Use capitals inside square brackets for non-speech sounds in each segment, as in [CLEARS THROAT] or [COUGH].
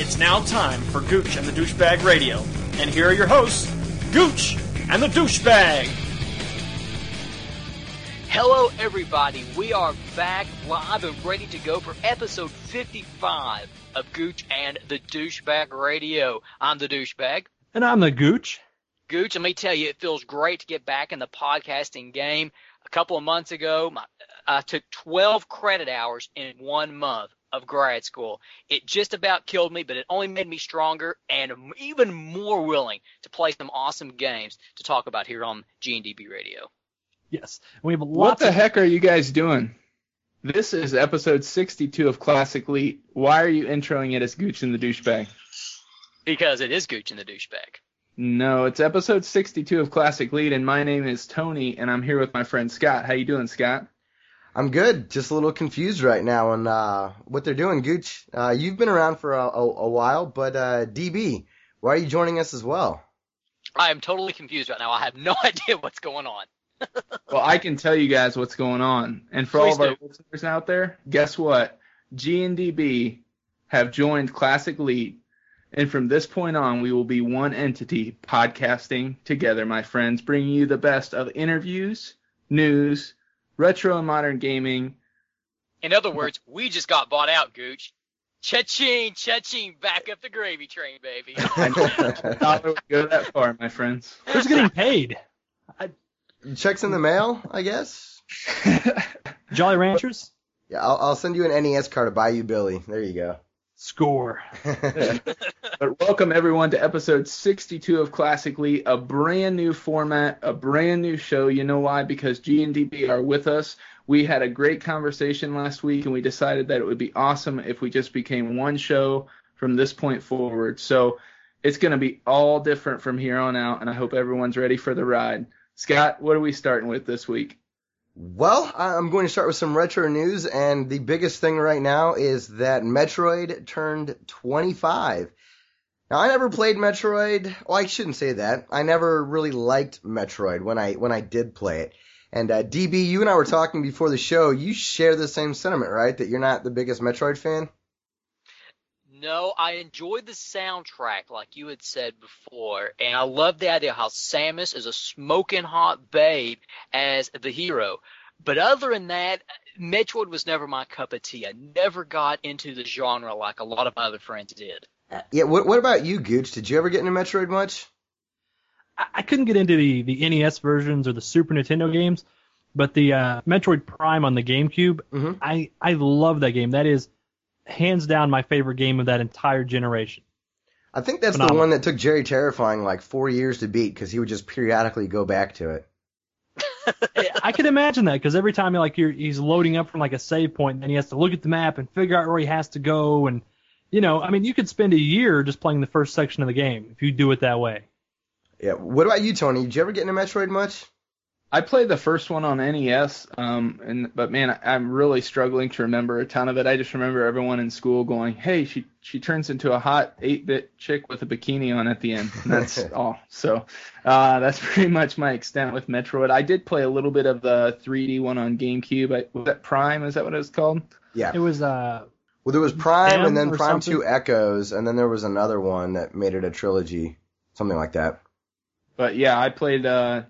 It's now time for Gooch and the Douchebag Radio. And here are your hosts, Gooch and the Douchebag. Hello, everybody. We are back live and ready to go for episode 55 of Gooch and the Douchebag Radio. I'm the Douchebag. And I'm the Gooch. Gooch, let me tell you, it feels great to get back in the podcasting game. A couple of months ago, my, I took 12 credit hours in one month of grad school. It just about killed me, but it only made me stronger and even more willing to play some awesome games to talk about here on GNDB Radio. Yes, we have lots. What the of- heck are you guys doing? This is episode 62 of Classic Elite. Why are you introing it as Gooch and the Douchebag? Because it is Gooch and the Douchebag. No, it's episode 62 of Classic Elite, and my name is Tony, and I'm here with my friend Scott. How you doing, Scott? I'm good. Just a little confused right now on uh, what they're doing. Gooch, uh, you've been around for a, a, a while, but uh, DB, why are you joining us as well? I am totally confused right now. I have no [LAUGHS] idea what's going on. [LAUGHS] Well, I can tell you guys what's going on. And for all Please of our listeners out there, guess what? G and DB have joined Classic Elite, and from this point on, we will be one entity podcasting together, my friends, bringing you the best of interviews, news, retro and modern gaming. In other words, we just got bought out, Gooch. Cha-ching, cha-ching, back up the gravy train, baby. [LAUGHS] I thought it would go that far, my friends. Who's getting paid? Checks in the mail, I guess. [LAUGHS] Jolly Ranchers? Yeah, I'll, I'll send you an NES card to buy you Billy. There you go. Score. [LAUGHS] But welcome everyone to episode 62 of Classic Elite, a brand new format, a brand new show. You know why? Because G and DB are with us. We had a great conversation last week, and we decided that it would be awesome if we just became one show from this point forward. So it's going to be all different from here on out, and I hope everyone's ready for the ride. Scott, what are we starting with this week? Well, I'm going to start with some retro news, and the biggest thing right now is that Metroid turned 25. Now, I never played Metroid. Well, I shouldn't say that. I never really liked Metroid when I when I did play it. And uh, DB, you and I were talking before the show. You share the same sentiment, right? That you're not the biggest Metroid fan. No, I enjoyed the soundtrack, like you had said before, and I love the idea how Samus is a smoking hot babe as the hero. But other than that, Metroid was never my cup of tea. I never got into the genre like a lot of my other friends did. Yeah. What What about you, Gooch? Did you ever get into Metroid much? I, I couldn't get into the, the NES versions or the Super Nintendo games, but the uh, Metroid Prime on the GameCube, Mhm. I, I love that game. That is hands down my favorite game of that entire generation. I think that's the one that took Jerry Terrifying like four years to beat because he would just periodically go back to it. [LAUGHS] I can imagine that because every time like you're, he's loading up from like a save point, and then he has to look at the map and figure out where he has to go, and you know, I mean, you could spend a year just playing the first section of the game if you do it that way. Yeah. What about you, Tony? Did you ever get into Metroid much? I played the first one on NES, um, and but man, I, I'm really struggling to remember a ton of it. I just remember everyone in school going, "Hey, she she turns into a hot 8-bit chick with a bikini on at the end." And that's [LAUGHS] all. So uh, that's [LAUGHS] pretty much my extent with Metroid. I did play a little bit of the 3D one on GameCube. I, was that Prime? Is that what it was called? Yeah. It was uh, Well, there was Prime M and then Prime something? 2 Echoes, and then there was another one that made it a trilogy, something like that. But yeah, I played uh,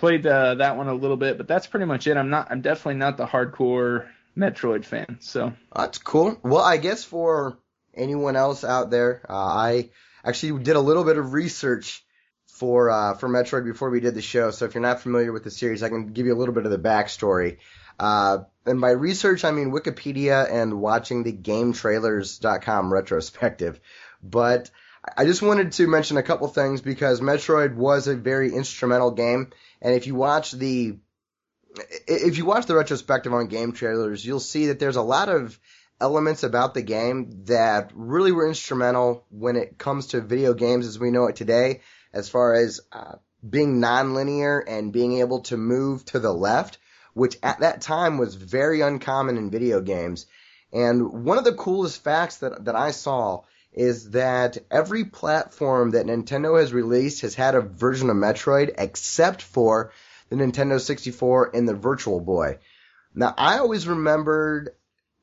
played uh, that one a little bit, but that's pretty much it. I'm not. I'm definitely not the hardcore Metroid fan. So That's cool. Well, I guess for anyone else out there, uh, I actually did a little bit of research for uh, for Metroid before we did the show. So if you're not familiar with the series, I can give you a little bit of the backstory. Uh, and by research, I mean Wikipedia and watching the GameTrailers.com retrospective. But I just wanted to mention a couple things because Metroid was a very instrumental game, and if you watch the if you watch the retrospective on game trailers, you'll see that there's a lot of elements about the game that really were instrumental when it comes to video games as we know it today, as far as uh, being nonlinear and being able to move to the left, which at that time was very uncommon in video games. And one of the coolest facts that, that I saw is that every platform that Nintendo has released has had a version of Metroid except for the Nintendo 64 and the Virtual Boy. Now, I always remembered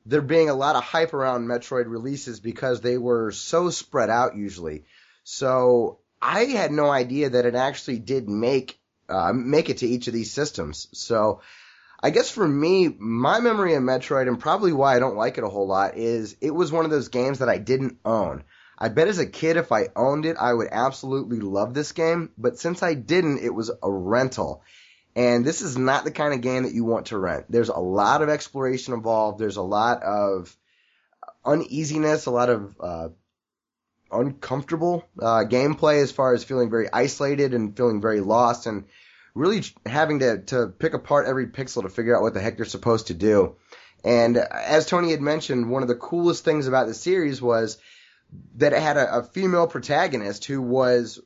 there being a lot of hype around Metroid releases because they were so spread out usually. So I had no idea that it actually did make uh, make it to each of these systems. So I guess for me, my memory of Metroid and probably why I don't like it a whole lot is it was one of those games that I didn't own. I bet as a kid, if I owned it, I would absolutely love this game. But since I didn't, it was a rental. And this is not the kind of game that you want to rent. There's a lot of exploration involved. There's a lot of uneasiness, a lot of uh, uncomfortable uh, gameplay as far as feeling very isolated and feeling very lost and really having to, to pick apart every pixel to figure out what the heck you're supposed to do. And as Tony had mentioned, one of the coolest things about the series was that it had a, a female protagonist who was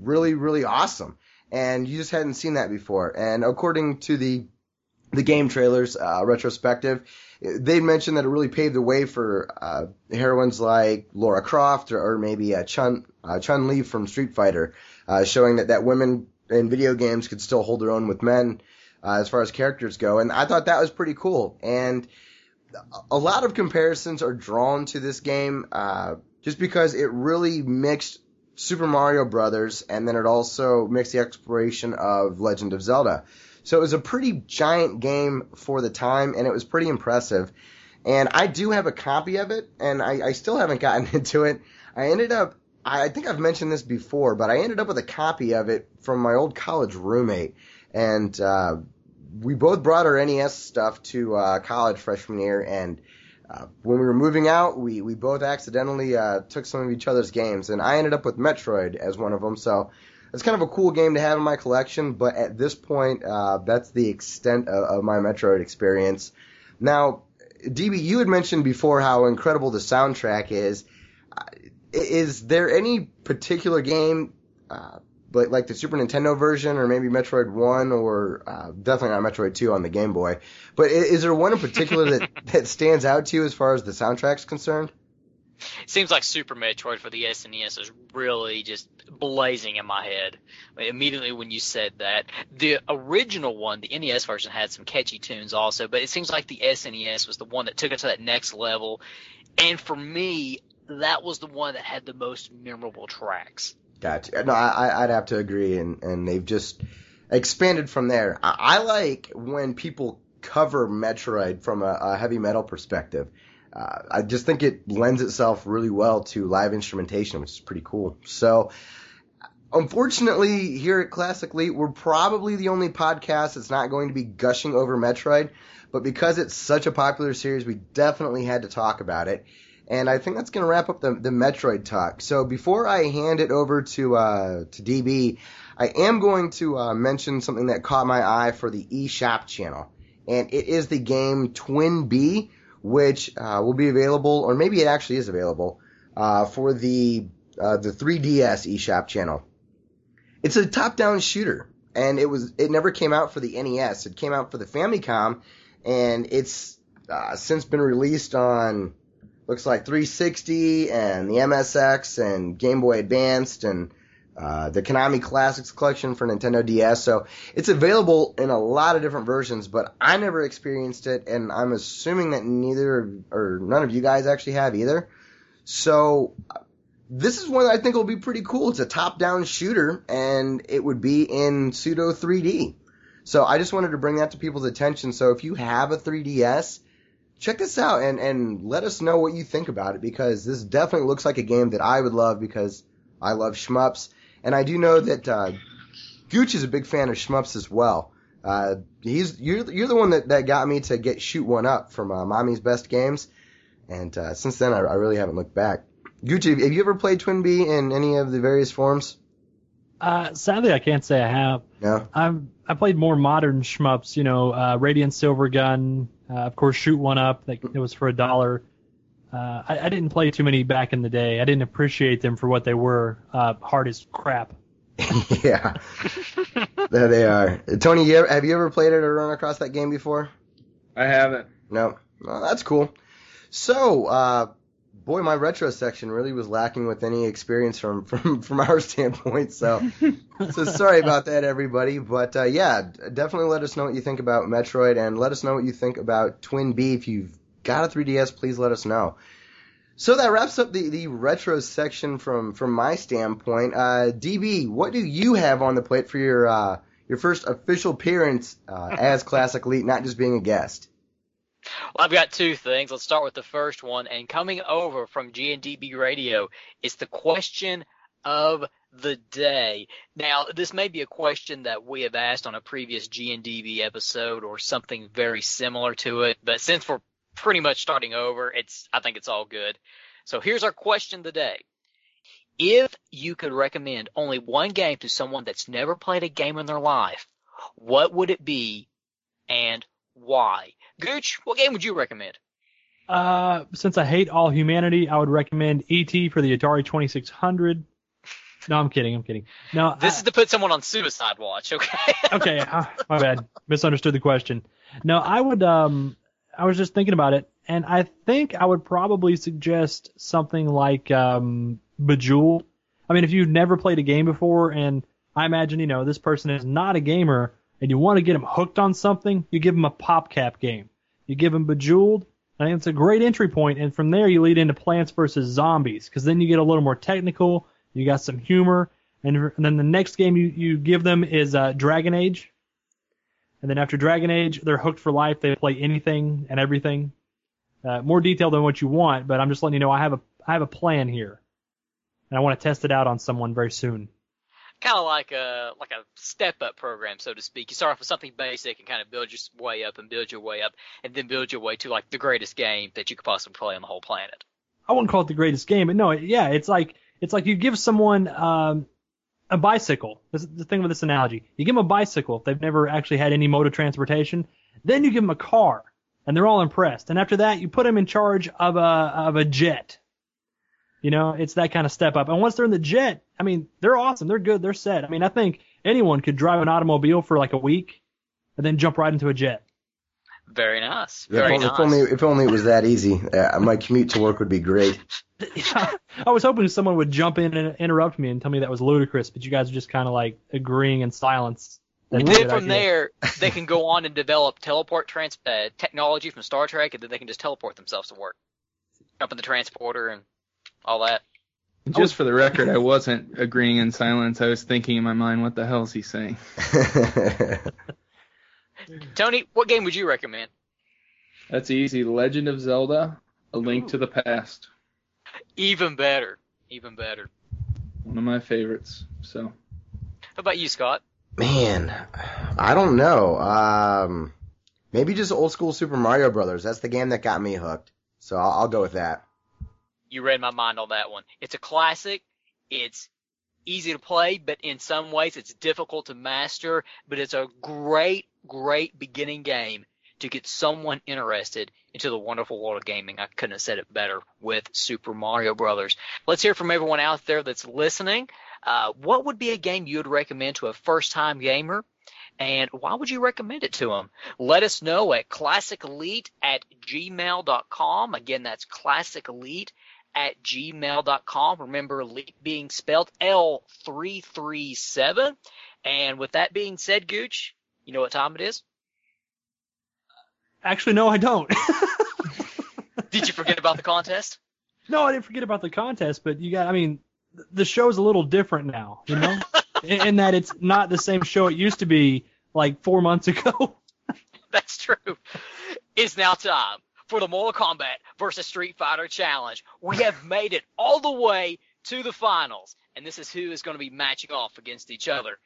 really, really awesome. And you just hadn't seen that before. And according to the the game trailers uh, retrospective, they mentioned that it really paved the way for uh, heroines like Lara Croft or, or maybe uh, Chun uh, Chun Li from Street Fighter, uh, showing that that women in video games could still hold their own with men uh, as far as characters go. And I thought that was pretty cool. And a lot of comparisons are drawn to this game uh, just because it really mixed Super Mario Brothers and then it also mixed the exploration of Legend of Zelda. So it was a pretty giant game for the time, and it was pretty impressive. And I do have a copy of it, and I, I still haven't gotten [LAUGHS] into it. I ended up, I think I've mentioned this before, but I ended up with a copy of it from my old college roommate, and uh, we both brought our NES stuff to uh, college freshman year, and uh, when we were moving out, we we both accidentally uh, took some of each other's games, and I ended up with Metroid as one of them. So it's kind of a cool game to have in my collection, but at this point, uh, that's the extent of, of my Metroid experience. Now, DB, you had mentioned before how incredible the soundtrack is. Is there any particular game, uh, like, like the Super Nintendo version, or maybe Metroid One, or uh, definitely not Metroid Two on the Game Boy? But is, is there one in particular that [LAUGHS] that stands out to you as far as the soundtrack's concerned? It seems like Super Metroid for the SNES is really just blazing in my head immediately when you said that. The original one, the NES version, had some catchy tunes also, but it seems like the SNES was the one that took it to that next level. And for me, that was the one that had the most memorable tracks. Gotcha. No, I, I'd have to agree, and, and they've just expanded from there. I, I like when people cover Metroid from a, a heavy metal perspective uh, I just think it lends itself really well to live instrumentation, which is pretty cool. So, unfortunately, here at Classic Elite, we're probably the only podcast that's not going to be gushing over Metroid. But because it's such a popular series, we definitely had to talk about it. And I think that's going to wrap up the, the Metroid talk. So before I hand it over to uh, to DB, I am going to uh, mention something that caught my eye for the eShop channel, and it is the game TwinBee which uh, will be available, or maybe it actually is available, uh, for the uh, the 3DS eShop channel. It's a top-down shooter, and it was it never came out for the NES. It came out for the Famicom, and it's uh, since been released on looks like 360 and the MSX and Game Boy Advanced and uh, the Konami Classics collection for Nintendo DS. So it's available in a lot of different versions, but I never experienced it, and I'm assuming that neither or none of you guys actually have either. So this is one that I think will be pretty cool. It's a top-down shooter, and it would be in pseudo 3D. So I just wanted to bring that to people's attention. So if you have a 3DS, check this out and, and let us know what you think about it because this definitely looks like a game that I would love because I love shmups and I do know that uh, Gooch is a big fan of shmups as well. Uh, he's you're you're the one that, that got me to get shoot one up from uh, Mommy's Best Games, and uh, since then I, I really haven't looked back. Gooch, have you ever played TwinBee in any of the various forms? Uh, sadly, I can't say I have. No. I've I played more modern shmups. You know, uh, Radiant Silvergun. Uh, of course, Shoot One Up. That it was for a dollar. Uh, I, I, didn't play too many back in the day. I didn't appreciate them for what they were. Uh, hard as crap. [LAUGHS] [LAUGHS] yeah, there they are. Tony, you ever, have you ever played it or run across that game before? I haven't. No, well, that's cool. So, uh, boy, my retro section really was lacking with any experience from [LAUGHS] from from our standpoint. So, [LAUGHS] so sorry about that, everybody. But uh, yeah, definitely let us know what you think about Metroid, and let us know what you think about TwinBee if you've got a 3DS, please let us know. So that wraps up the, the retro section from, from my standpoint. Uh, DB, what do you have on the plate for your uh, your first official appearance uh, as Classic Elite, not just being a guest? Well, I've got two things. Let's start with the first one. And coming over from GNDB Radio is the question of the day. Now, this may be a question that we have asked on a previous GNDB episode or something very similar to it, but since we're pretty much starting over, it's I think it's all good. So here's our question today. If you could recommend only one game to someone that's never played a game in their life, what would it be and why? Gooch, what game would you recommend? Uh, since I hate all humanity, I would recommend E.T. for the Atari 2600. No, I'm kidding. I'm kidding. No, this I, is to put someone on suicide watch. Okay. [LAUGHS] okay, uh, my bad. Misunderstood the question. No, I would. Um, I was just thinking about it, and I think I would probably suggest something like um, Bejeweled. I mean, if you've never played a game before, and I imagine you know this person is not a gamer, and you want to get them hooked on something, you give them a PopCap game. You give them Bejeweled. I think it's a great entry point, and from there you lead into Plants vs Zombies, because then you get a little more technical you got some humor, and, and then the next game you, you give them is uh, Dragon Age. And then after Dragon Age, they're hooked for life. They play anything and everything. Uh, more detail than what you want, but I'm just letting you know I have a I have a plan here, and I want to test it out on someone very soon. Kind of like a like a step up program, so to speak. You start off with something basic and kind of build your way up and build your way up, and then build your way to like the greatest game that you could possibly play on the whole planet. I wouldn't call it the greatest game, but no, yeah, it's like it's like you give someone um, a bicycle. This is the thing with this analogy. You give them a bicycle if they've never actually had any mode of transportation. Then you give them a car, and they're all impressed. And after that, you put them in charge of a of a jet. You know, it's that kind of step up. And once they're in the jet, I mean, they're awesome. They're good. They're set. I mean, I think anyone could drive an automobile for like a week and then jump right into a jet. Very nice. Very if, nice. If only, if only it was that easy. Uh, my commute to work would be great. [LAUGHS] I was hoping someone would jump in and interrupt me and tell me that was ludicrous, but you guys are just kind of like agreeing in silence. And then from idea. there, [LAUGHS] they can go on and develop teleport trans uh, technology from Star Trek, and then they can just teleport themselves to work, jump in the transporter, and all that. Just for the record, I wasn't agreeing in silence. I was thinking in my mind, what the hell is he saying? [LAUGHS] Tony, what game would you recommend? That's easy. Legend of Zelda: A Link Ooh. to the Past. Even better. Even better. One of my favorites. So. How about you, Scott? Man, I don't know. Um, maybe just old school Super Mario Brothers. That's the game that got me hooked. So I'll, I'll go with that. You read my mind on that one. It's a classic. It's easy to play, but in some ways it's difficult to master. But it's a great, great beginning game to get someone interested into the wonderful world of gaming. I couldn't have said it better with Super Mario Brothers. Let's hear from everyone out there that's listening. Uh, what would be a game you would recommend to a first-time gamer? And why would you recommend it to them? Let us know at classicelite at gmail.com. Again, that's classicelite at gmail.com. Remember, elite being spelled L337. And with that being said, Gooch, you know what time it is? Actually, no, I don't. [LAUGHS] Did you forget about the contest? No, I didn't forget about the contest, but you got, I mean, the show's a little different now, you know? [LAUGHS] in, in that it's not the same show it used to be like four months ago. [LAUGHS] That's true. It's now time for the Mortal Kombat versus Street Fighter Challenge. We have made it all the way to the finals, and this is who is going to be matching off against each other.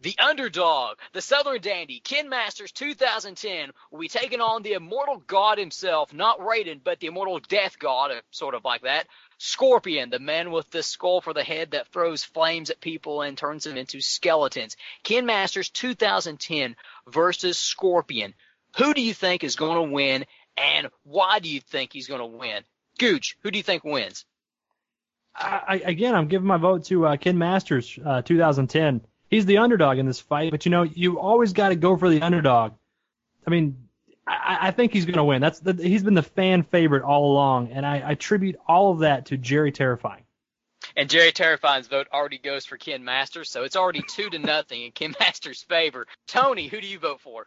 The underdog, the Southern Dandy, Ken Masters 2010 will be taking on the immortal god himself, not Raiden, but the immortal death god, uh, sort of like that. Scorpion, the man with the skull for the head that throws flames at people and turns them into skeletons. Ken Masters 2010 versus Scorpion. Who do you think is going to win and why do you think he's going to win? Gooch, who do you think wins? I, again, I'm giving my vote to uh, Ken Masters uh, 2010 he's the underdog in this fight, but you know, you always got to go for the underdog. I mean, I, I think he's going to win. That's the, he's been the fan favorite all along, and I, I attribute all of that to Jerry Terrifying. And Jerry Terrifying's vote already goes for Ken Masters, so it's already two to nothing in Ken Masters' favor. Tony, who do you vote for?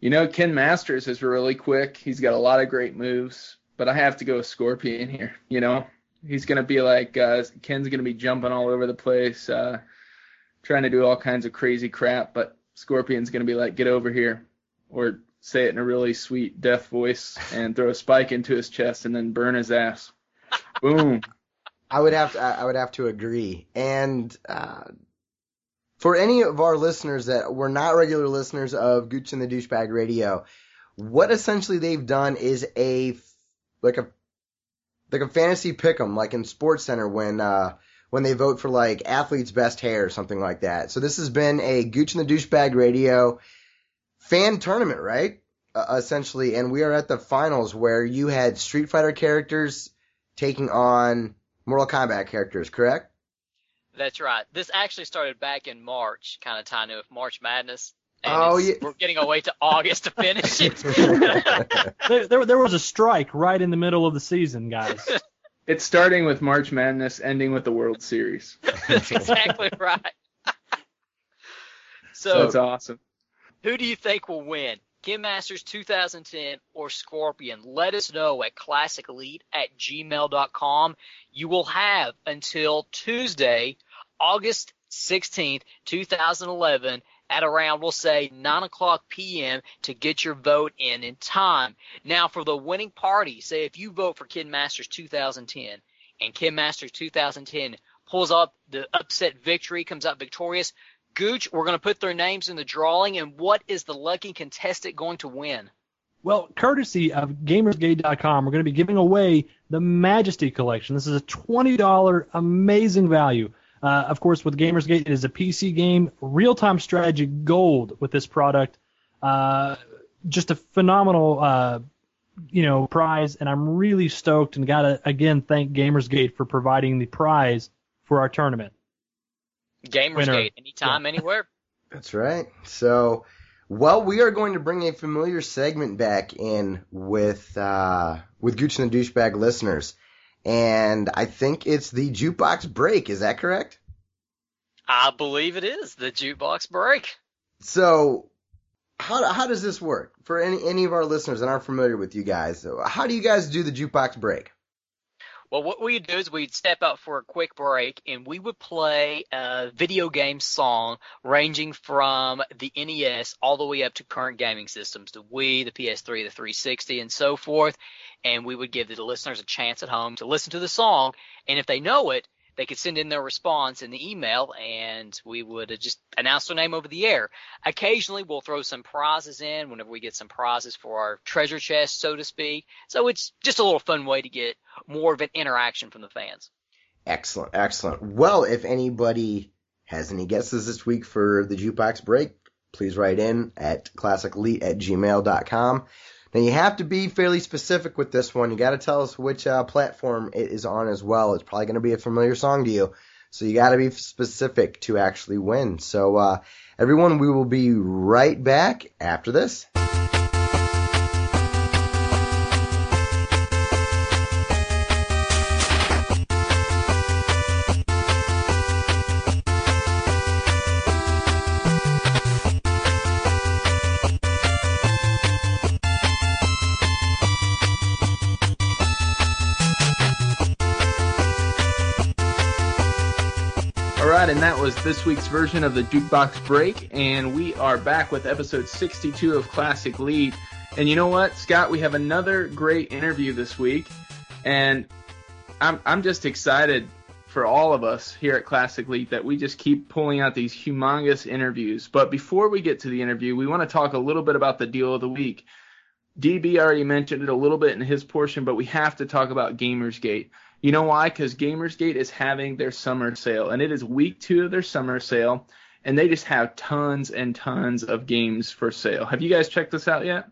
You know, Ken Masters is really quick. He's got a lot of great moves. but I have to go with Scorpion here. You know, he's gonna be like uh, Ken's gonna be jumping all over the place, uh, trying to do all kinds of crazy crap, but Scorpion's gonna be like, get over here, or say it in a really sweet death voice and throw a spike into his chest and then burn his ass. Boom. [LAUGHS] I would have to, I would have to agree. And uh, for any of our listeners that were not regular listeners of Gooch and the Douchebag Radio, what essentially they've done is a like a like a fantasy pick'em, like in Sports Center when uh, when they vote for like athlete's best hair or something like that. So this has been a Gooch and the Douchebag Radio fan tournament, right? Uh, essentially, and we are at the finals where you had Street Fighter characters taking on Mortal Kombat characters, correct? That's right. This actually started back in March, kind of tying in with March Madness. And Oh, yeah. We're getting away to August to finish it. [LAUGHS] [LAUGHS] There, there, there was a strike right in the middle of the season, guys. [LAUGHS] It's starting with March Madness, ending with the World Series. That's exactly right. So it's so, awesome. who do you think will win? Ken Masters 2010 or Scorpion? Let us know at classicelite at gmail.com. You will have until Tuesday, August 16th, 2011 at around, we'll say 9 o'clock p.m. to get your vote in in time. Now for the winning party, say if you vote for Ken Masters 2010 and Ken Masters 2010 pulls up the upset victory, comes out victorious, Gooch, we're going to put their names in the drawing, and what is the lucky contestant going to win? Well, courtesy of Gamersgate.com, we're going to be giving away the Majesty Collection. This is a $20 amazing value. Uh, of course, with Gamersgate, it is a PC game, real-time strategy gold with this product. Uh, just a phenomenal, uh, you know, prize, and I'm really stoked and got to again thank Gamersgate for providing the prize for our tournament. Winner. Gamersgate, anytime, anywhere. [LAUGHS] That's right. So, well, we are going to bring a familiar segment back in with uh, with Gooch and the Douchebag listeners, and I think it's the jukebox break. Is that correct? I believe it is the jukebox break. So, how how does this work for any any of our listeners that aren't familiar with you guys? How do you guys do the jukebox break? Well, what we'd do is we'd step out for a quick break and we would play a video game song ranging from the NES all the way up to current gaming systems, the Wii, the PS3, the 360, and so forth. And we would give the listeners a chance at home to listen to the song. And if they know it, they could send in their response in the email and we would just announce their name over the air. Occasionally we'll throw some prizes in whenever we get some prizes for our treasure chest, so to speak. So it's just a little fun way to get more of an interaction from the fans. Excellent, excellent. Well, if anybody has any guesses this week for the jukebox break, please write in at classicelite at gmail.com. Now you have to be fairly specific with this one. You got to tell us which uh, platform it is on as well. It's probably going to be a familiar song to you, so you got to be specific to actually win. So uh, everyone, we will be right back after this. This week's version of the Jukebox Break, and we are back with episode 62 of Classic Elite. And you know what, Scott? We have another great interview this week, and I'm I'm just excited for all of us here at Classic Elite that we just keep pulling out these humongous interviews. But before we get to the interview, we want to talk a little bit about the deal of the week. DB already mentioned it a little bit in his portion, but we have to talk about Gamersgate. You know why? Because Gamersgate is having their summer sale, and it is week two of their summer sale, and they just have tons and tons of games for sale. Have you guys checked this out yet?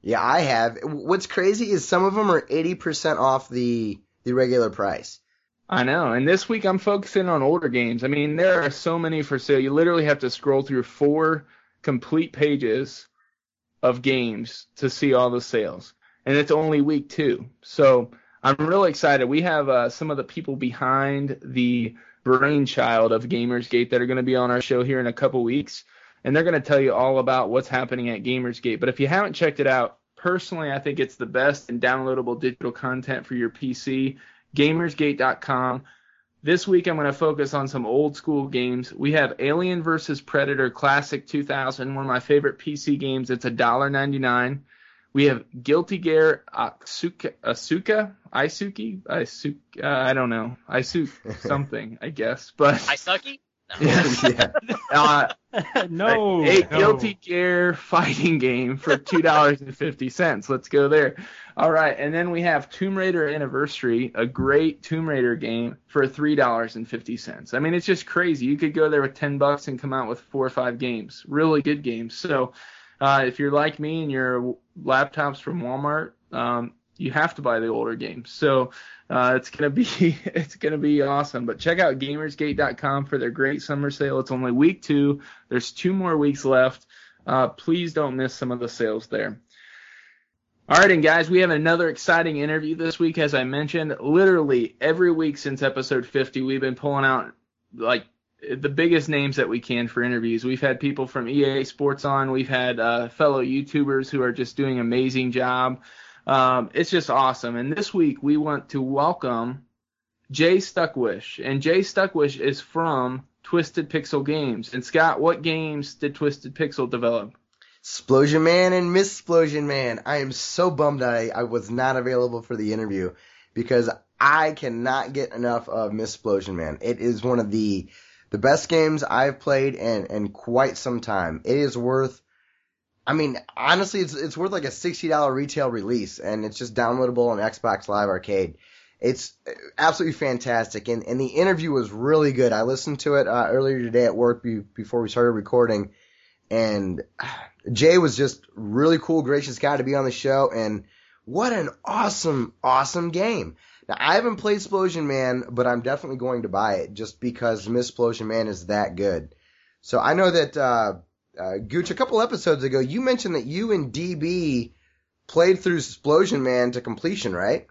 Yeah, I have. What's crazy is some of them are 80% off the the regular price. I know, and this week I'm focusing on older games. I mean, there are so many for sale. You literally have to scroll through four complete pages of games to see all the sales, and it's only week two. So I'm really excited. We have uh, some of the people behind the brainchild of Gamersgate that are going to be on our show here in a couple weeks, and they're going to tell you all about what's happening at Gamersgate. But if you haven't checked it out, personally, I think it's the best and downloadable digital content for your PC. Gamersgate.com. This week I'm going to focus on some old school games. We have Alien vs Predator Classic 2000, one of my favorite PC games. It's $1.99. We have Guilty Gear Asuka, Asuka, Isuki, Isuka, uh, I don't know, Isuka [LAUGHS] something, I guess, but [LAUGHS] Isuki. [LAUGHS] yeah. Uh, no. A no. Guilty Gear fighting game for two dollars and fifty cents. Let's go there. All right, and then we have Tomb Raider Anniversary, a great Tomb Raider game for three dollars and fifty cents. I mean, it's just crazy. You could go there with ten bucks and come out with four or five games, really good games. So, uh, if you're like me and your laptops from Walmart, um, you have to buy the older games. So uh, it's gonna be [LAUGHS] it's gonna be awesome. But check out Gamersgate.com for their great summer sale. It's only week two. There's two more weeks left. Uh, please don't miss some of the sales there. All right, and guys, we have another exciting interview this week. As I mentioned, literally every week since episode 50, we've been pulling out like the biggest names that we can for interviews. We've had people from EA Sports on. We've had uh, fellow YouTubers who are just doing amazing job. Um, it's just awesome. And this week we want to welcome Jay Stuckwisch. And Jay Stuckwisch is from Twisted Pixel Games. And Scott, what games did Twisted Pixel develop? Splosion Man and Miss Splosion Man. I am so bummed I, I was not available for the interview because I cannot get enough of Miss Splosion Man. It is one of the the best games I've played in, in quite some time. It is worth I mean, honestly, it's it's worth like a sixty dollar retail release, and it's just downloadable on Xbox Live Arcade. It's absolutely fantastic, and and the interview was really good. I listened to it uh, earlier today at work be, before we started recording, and [SIGHS] Jay was just really cool, gracious guy to be on the show, and what an awesome, awesome game. Now I haven't played Splosion Man, but I'm definitely going to buy it just because Miss Splosion Man is that good. So I know that. uh uh, Gooch, a couple episodes ago, you mentioned that you and DB played through Splosion Man to completion, right?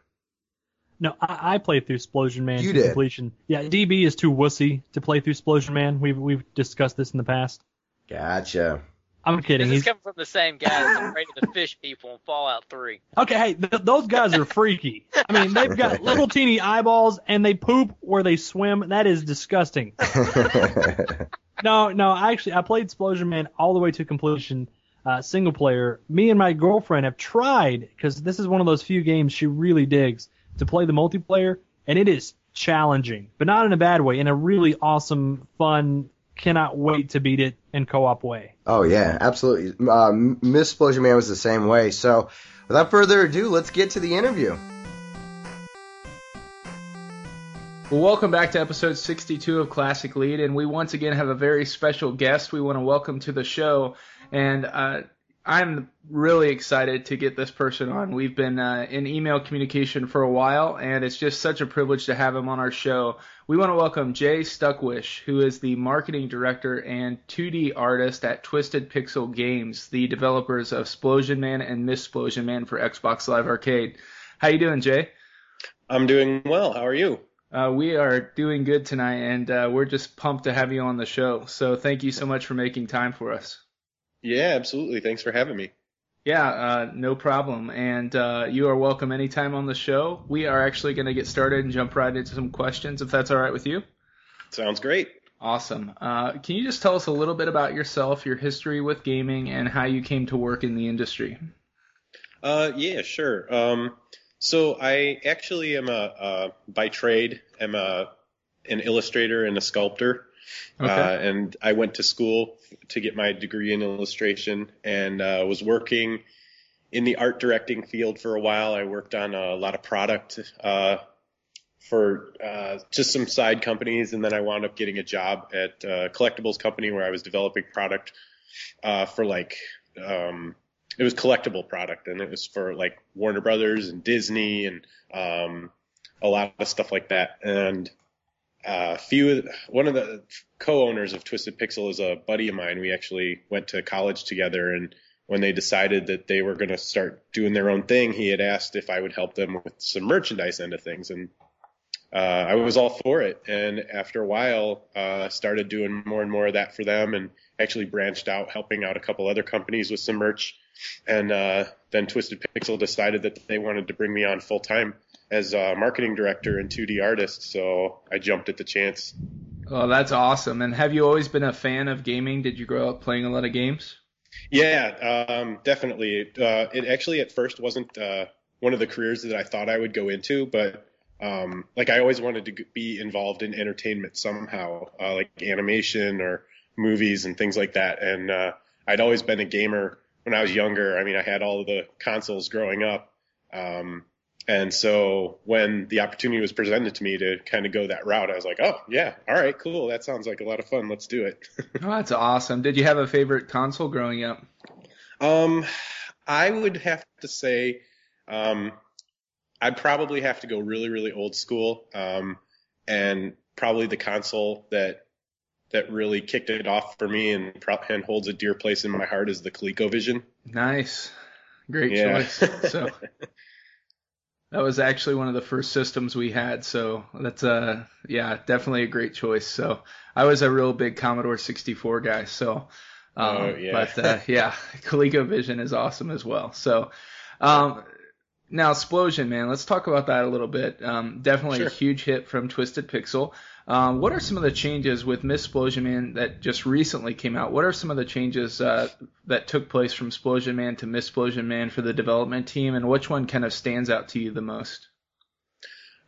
No, I, I played through Splosion Man You to did. completion. Yeah, DB is too wussy to play through Splosion Man. We've we've discussed this in the past. Gotcha. I'm kidding. This He's coming from the same guys that's afraid of the fish people in Fallout 3. okay. Hey, th- those guys are freaky. I mean, they've got [LAUGHS] little teeny eyeballs and they poop where they swim. That is disgusting. [LAUGHS] No, no, actually, I played Splosion Man all the way to completion, uh, single player. Me and my girlfriend have tried because this is one of those few games she really digs to play the multiplayer, and it is challenging, but not in a bad way, in a really awesome, fun, cannot wait to beat it in co-op way. oh yeah, absolutely. Uh, Miss Splosion Man was the same way. So, without further ado, let's get to the interview. Well, welcome back to episode 62 of Classic Elite, and we once again have a very special guest we want to welcome to the show. And uh, I'm really excited to get this person on. We've been uh, in email communication for a while, and it's just such a privilege to have him on our show. We want to welcome Jay Stuckwisch, who is the marketing director and 2D artist at Twisted Pixel Games, the developers of Splosion Man and Miss Splosion Man for Xbox Live Arcade. How you doing, Jay? I'm doing well. How are you? Uh, we are doing good tonight, and uh, we're just pumped to have you on the show. So thank you so much for making time for us. Yeah, absolutely. Thanks for having me. Yeah, uh, no problem. And uh, you are welcome anytime on the show. We are actually going to get started and jump right into some questions, if that's all right with you. Sounds great. Awesome. Uh, can you just tell us a little bit about yourself, your history with gaming, and how you came to work in the industry? Uh, yeah, sure. Um, so I actually am a, uh, by trade, I'm a, an illustrator and a sculptor. Okay. Uh, and I went to school to get my degree in illustration and uh, was working in the art directing field for a while. I worked on a lot of product uh, for uh, just some side companies, and then I wound up getting a job at a collectibles company where I was developing product uh, for like um, it was collectible product, and it was for like Warner Brothers and Disney and um, a lot of stuff like that. And uh, few one of the co-owners of Twisted Pixel is a buddy of mine. We actually went to college together, and when they decided that they were going to start doing their own thing, he had asked if I would help them with some merchandise end of things, and uh, I was all for it. And after a while, uh, started doing more and more of that for them, and actually branched out, helping out a couple other companies with some merch. and uh, then Twisted Pixel decided that they wanted to bring me on full time as a marketing director and 2D artist. So I jumped at the chance. Oh, that's awesome! And have you always been a fan of gaming? Did you grow up playing a lot of games? Yeah, um, definitely. Uh, it actually at first wasn't uh, one of the careers that I thought I would go into, but um, like I always wanted to be involved in entertainment somehow, uh, like animation or movies and things like that. And uh, I'd always been a gamer when I was younger. I mean, I had all of the consoles growing up. Um, and so when the opportunity was presented to me to kind of go that route, I was like, oh, yeah, all right, cool. That sounds like a lot of fun. Let's do it. [LAUGHS] oh, that's awesome. Did you have a favorite console growing up? Um, I would have to say, um, I'd probably have to go really, really old school. Um, and probably the console that that really kicked it off for me and, and holds a dear place in my heart is the ColecoVision. Nice, great yeah. choice. So [LAUGHS] that was actually one of the first systems we had. So that's a yeah definitely a great choice. So I was a real big Commodore 64 guy. So um, oh, yeah. but uh, [LAUGHS] yeah, ColecoVision is awesome as well. So um, now, Explosion, man, let's talk about that a little bit. Um, definitely sure. a huge hit from Twisted Pixel. Um, what are some of the changes with Miss Splosion Man that just recently came out? What are some of the changes uh, that took place from Splosion Man to Miss Splosion Man for the development team, and which one kind of stands out to you the most?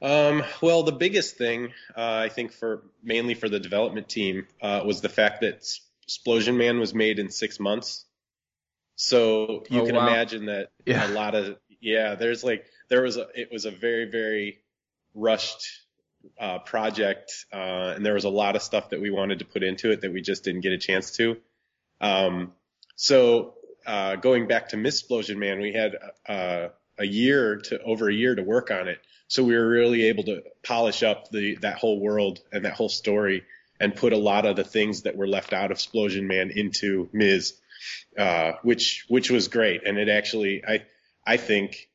Um, well, the biggest thing uh, I think for mainly for the development team uh, was the fact that Splosion Man was made in six months. So you oh, can wow. imagine that yeah. a lot of yeah, there's like there was a it was a very very rushed uh, project, uh, and there was a lot of stuff that we wanted to put into it that we just didn't get a chance to. Um, so uh, going back to Missplosion Man, we had uh, a year to over a year to work on it, so we were really able to polish up the that whole world and that whole story and put a lot of the things that were left out of Splosion Man into Miz, uh, which which was great, and it actually I I think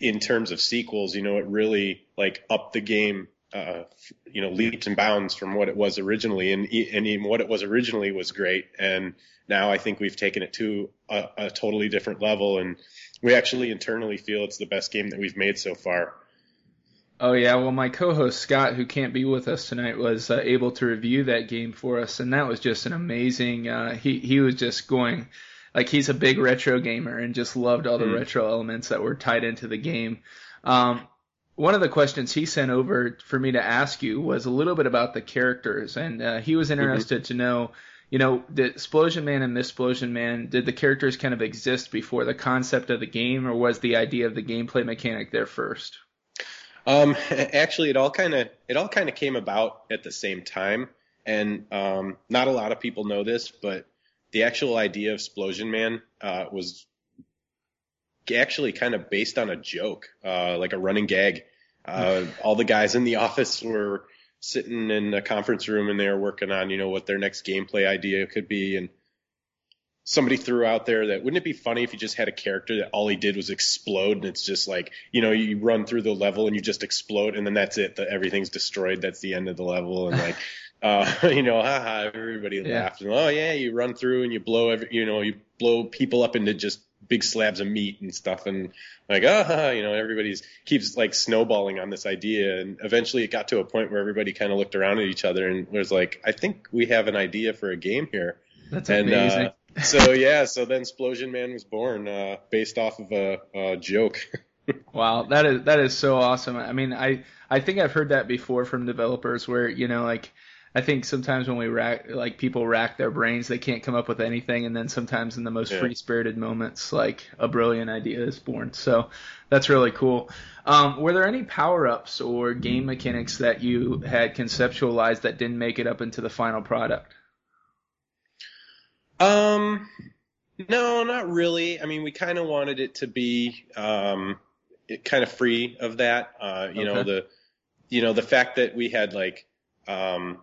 in terms of sequels, you know, it really like upped the game, uh, you know, leaps and bounds from what it was originally. And, and even what it was originally was great. And now I think we've taken it to a, a totally different level. And we actually internally feel it's the best game that we've made so far. Oh yeah, well my co-host Scott, who can't be with us tonight, was uh, able to review that game for us, and that was just an amazing. Uh, he he was just going like he's a big retro gamer and just loved all the mm. retro elements that were tied into the game. Um, one of the questions he sent over for me to ask you was a little bit about the characters, and uh, he was mm-hmm. interested mm-hmm. to know, you know, did Splosion Man and Missplosion Man, did the characters kind of exist before the concept of the game, or was the idea of the gameplay mechanic there first? Um, [LAUGHS] actually, it all kind of it all kind of came about at the same time, and um, not a lot of people know this, but the actual idea of Splosion Man uh, was actually kind of based on a joke, uh, like a running gag. Uh, all the guys in the office were sitting in a conference room and they were working on, you know, what their next gameplay idea could be. And somebody threw out there that wouldn't it be funny if you just had a character that all he did was explode and it's just like, you know, you run through the level and you just explode and then that's it. The, everything's destroyed. That's the end of the level. And like, [LAUGHS] uh, [LAUGHS] you know, haha, everybody yeah. laughed. And, oh yeah, you run through and you blow every, you know, you blow people up into just big slabs of meat and stuff. And like, ah, you know, everybody's keeps like snowballing on this idea. And eventually it got to a point where everybody kind of looked around at each other and was like, I think we have an idea for a game here. That's and, uh, amazing. Uh, [LAUGHS] so yeah, so then Splosion Man was born, uh, based off of a, a joke. [LAUGHS] wow, that is that is so awesome. I mean, I I think I've heard that before from developers where you know like I think sometimes when we rack, like people rack their brains, they can't come up with anything, and then sometimes in the most yeah. free spirited moments, like a brilliant idea is born. So that's really cool. Um, were there any power ups or game mechanics that you had conceptualized that didn't make it up into the final product? Um, no, not really. I mean, we kind of wanted it to be um, kind of free of that. Uh, you okay. know the, you know the fact that we had like um,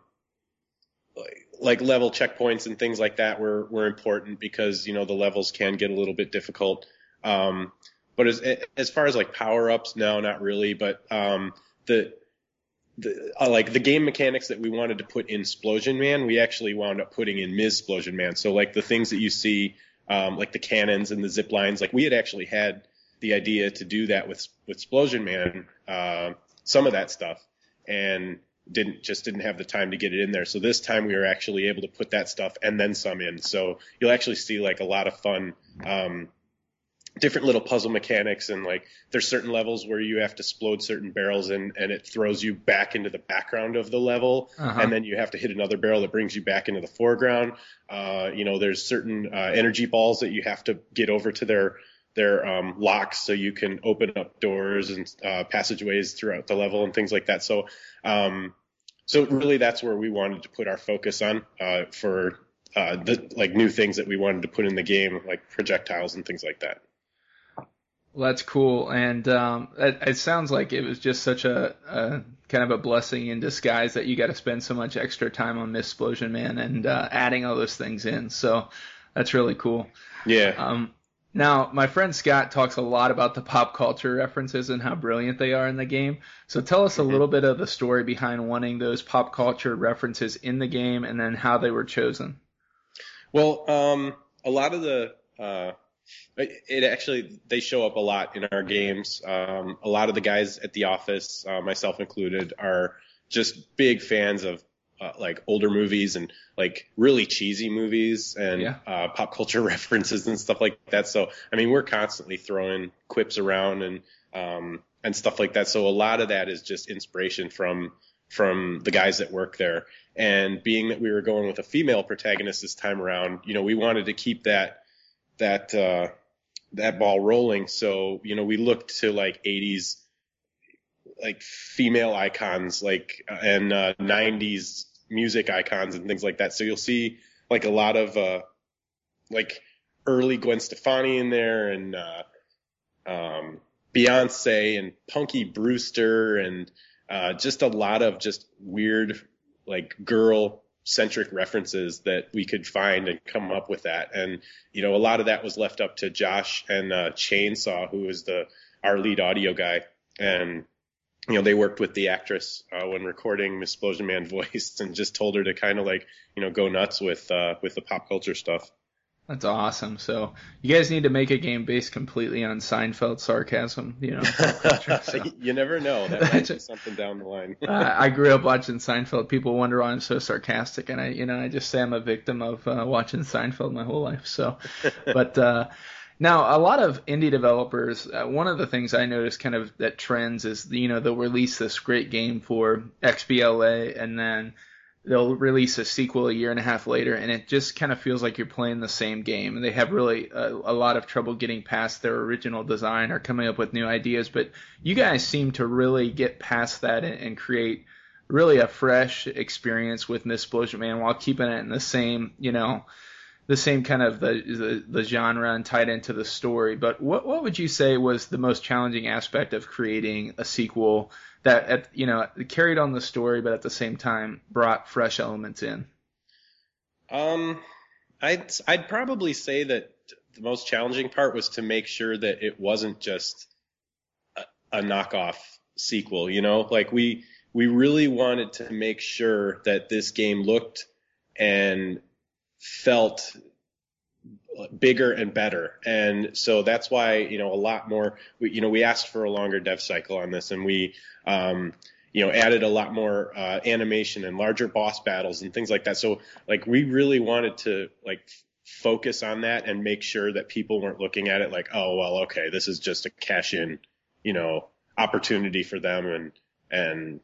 like level checkpoints and things like that were were important because you know the levels can get a little bit difficult. Um, but as as far as like power ups, no, not really. But um, the the uh, like the game mechanics that we wanted to put in Splosion Man, we actually wound up putting in Ms. Splosion Man. So like the things that you see um, like the cannons and the zip lines. Like we had actually had the idea to do that with with Splosion Man, uh, some of that stuff, and didn't just didn't have the time to get it in there. So this time we were actually able to put that stuff and then some in. So you'll actually see like a lot of fun. Um, different little puzzle mechanics and like there's certain levels where you have to explode certain barrels and and it throws you back into the background of the level Uh-huh. and then you have to hit another barrel that brings you back into the foreground uh you know there's certain uh, energy balls that you have to get over to their their um, locks so you can open up doors and uh, passageways throughout the level and things like that so um so really that's where we wanted to put our focus on uh for uh the like new things that we wanted to put in the game like projectiles and things like that Well, that's cool, and um, it, it sounds like it was just such a, a kind of a blessing in disguise that you got to spend so much extra time on Miss Splosion Man and uh, adding all those things in. So that's really cool. yeah Um, now, my friend Scott talks a lot about the pop culture references and how brilliant they are in the game. So tell us a Mhm. little bit of the story behind wanting those pop culture references in the game, and then how they were chosen. Well, um, a lot of the, uh, it, it actually, they show up a lot in our games. Um, a lot of the guys at the office, uh, myself included, are just big fans of, uh, like older movies and like really cheesy movies and, Yeah. uh, pop culture [LAUGHS] references and stuff like that. So, I mean, we're constantly throwing quips around and, um, and stuff like that. So a lot of that is just inspiration from, from the guys that work there. And being that we were going with a female protagonist this time around, you know, we wanted to keep that that uh, that ball rolling. So you know, we looked to like 80s like female icons, like and uh, 90s music icons and things like that. So you'll see like a lot of uh, like early Gwen Stefani in there and uh, um, Beyonce and Punky Brewster and uh, just a lot of just weird like girl centric references that we could find and come up with that. And, you know, a lot of that was left up to Josh and, uh, Chainsaw, who is the, our lead audio guy. And, you know, they worked with the actress, uh, when recording Miss Splosion Man [LAUGHS] voice and just told her to kind of like, you know, go nuts with, uh, with the pop culture stuff. That's awesome. So you guys need to make a game based completely on Seinfeld sarcasm, you know. culture, [LAUGHS] so. you never know. That might be [LAUGHS] something down the line. uh, I grew up watching Seinfeld. People wonder why I'm so sarcastic, and I, you know, I just say I'm a victim of uh, watching Seinfeld my whole life. So, but uh, now a lot of indie developers, uh, one of the things I noticed kind of that trends is, you know, they'll release this great game for XBLA, and then they'll release a sequel a year and a half later, and it just kind of feels like you're playing the same game. And they have really a, a lot of trouble getting past their original design or coming up with new ideas. But you guys seem to really get past that and, and create really a fresh experience with Miss Splosion Man while keeping it in the same, you know, the same kind of the, the the genre and tied into the story. But what what would you say was the most challenging aspect of creating a sequel that at, you know carried on the story, but at the same time brought fresh elements in? Um, I'd I'd probably say that the most challenging part was to make sure that it wasn't just a, a knockoff sequel. You know, like we we really wanted to make sure that this game looked and felt bigger and better. And so that's why, you know, a lot more, you know, we asked for a longer dev cycle on this and we, um, you know, added a lot more, uh, animation and larger boss battles and things like that. So like we really wanted to like focus on that and make sure that people weren't looking at it like, oh, well, okay, this is just a cash in, you know, opportunity for them. And, and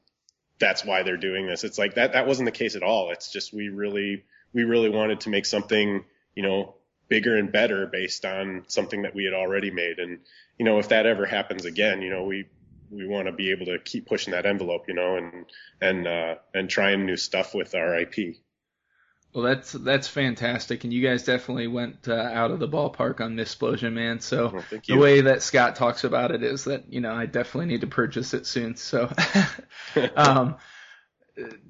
that's why they're doing this. It's like that, that wasn't the case at all. It's just, we really, we really wanted to make something, you know, bigger and better based on something that we had already made. And, you know, if that ever happens again, you know, we, we want to be able to keep pushing that envelope, you know, and, and, uh, and trying new stuff with our IP. Well, that's that's fantastic, and you guys definitely went uh, out of the ballpark on Miss Splosion Man. So Well, the way that Scott talks about it is that you know I definitely need to purchase it soon. So, [LAUGHS] um,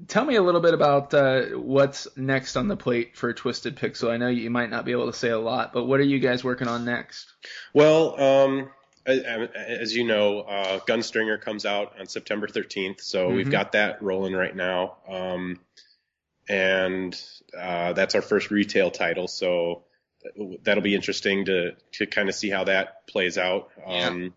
tell me a little bit about uh, what's next on the plate for Twisted Pixel. I know you might not be able to say a lot, but what are you guys working on next? Well, um, as you know, uh, Gunstringer comes out on September 13th, so Mhm. we've got that rolling right now. Um, and uh, that's our first retail title, so that'll be interesting to to kind of see how that plays out. Um,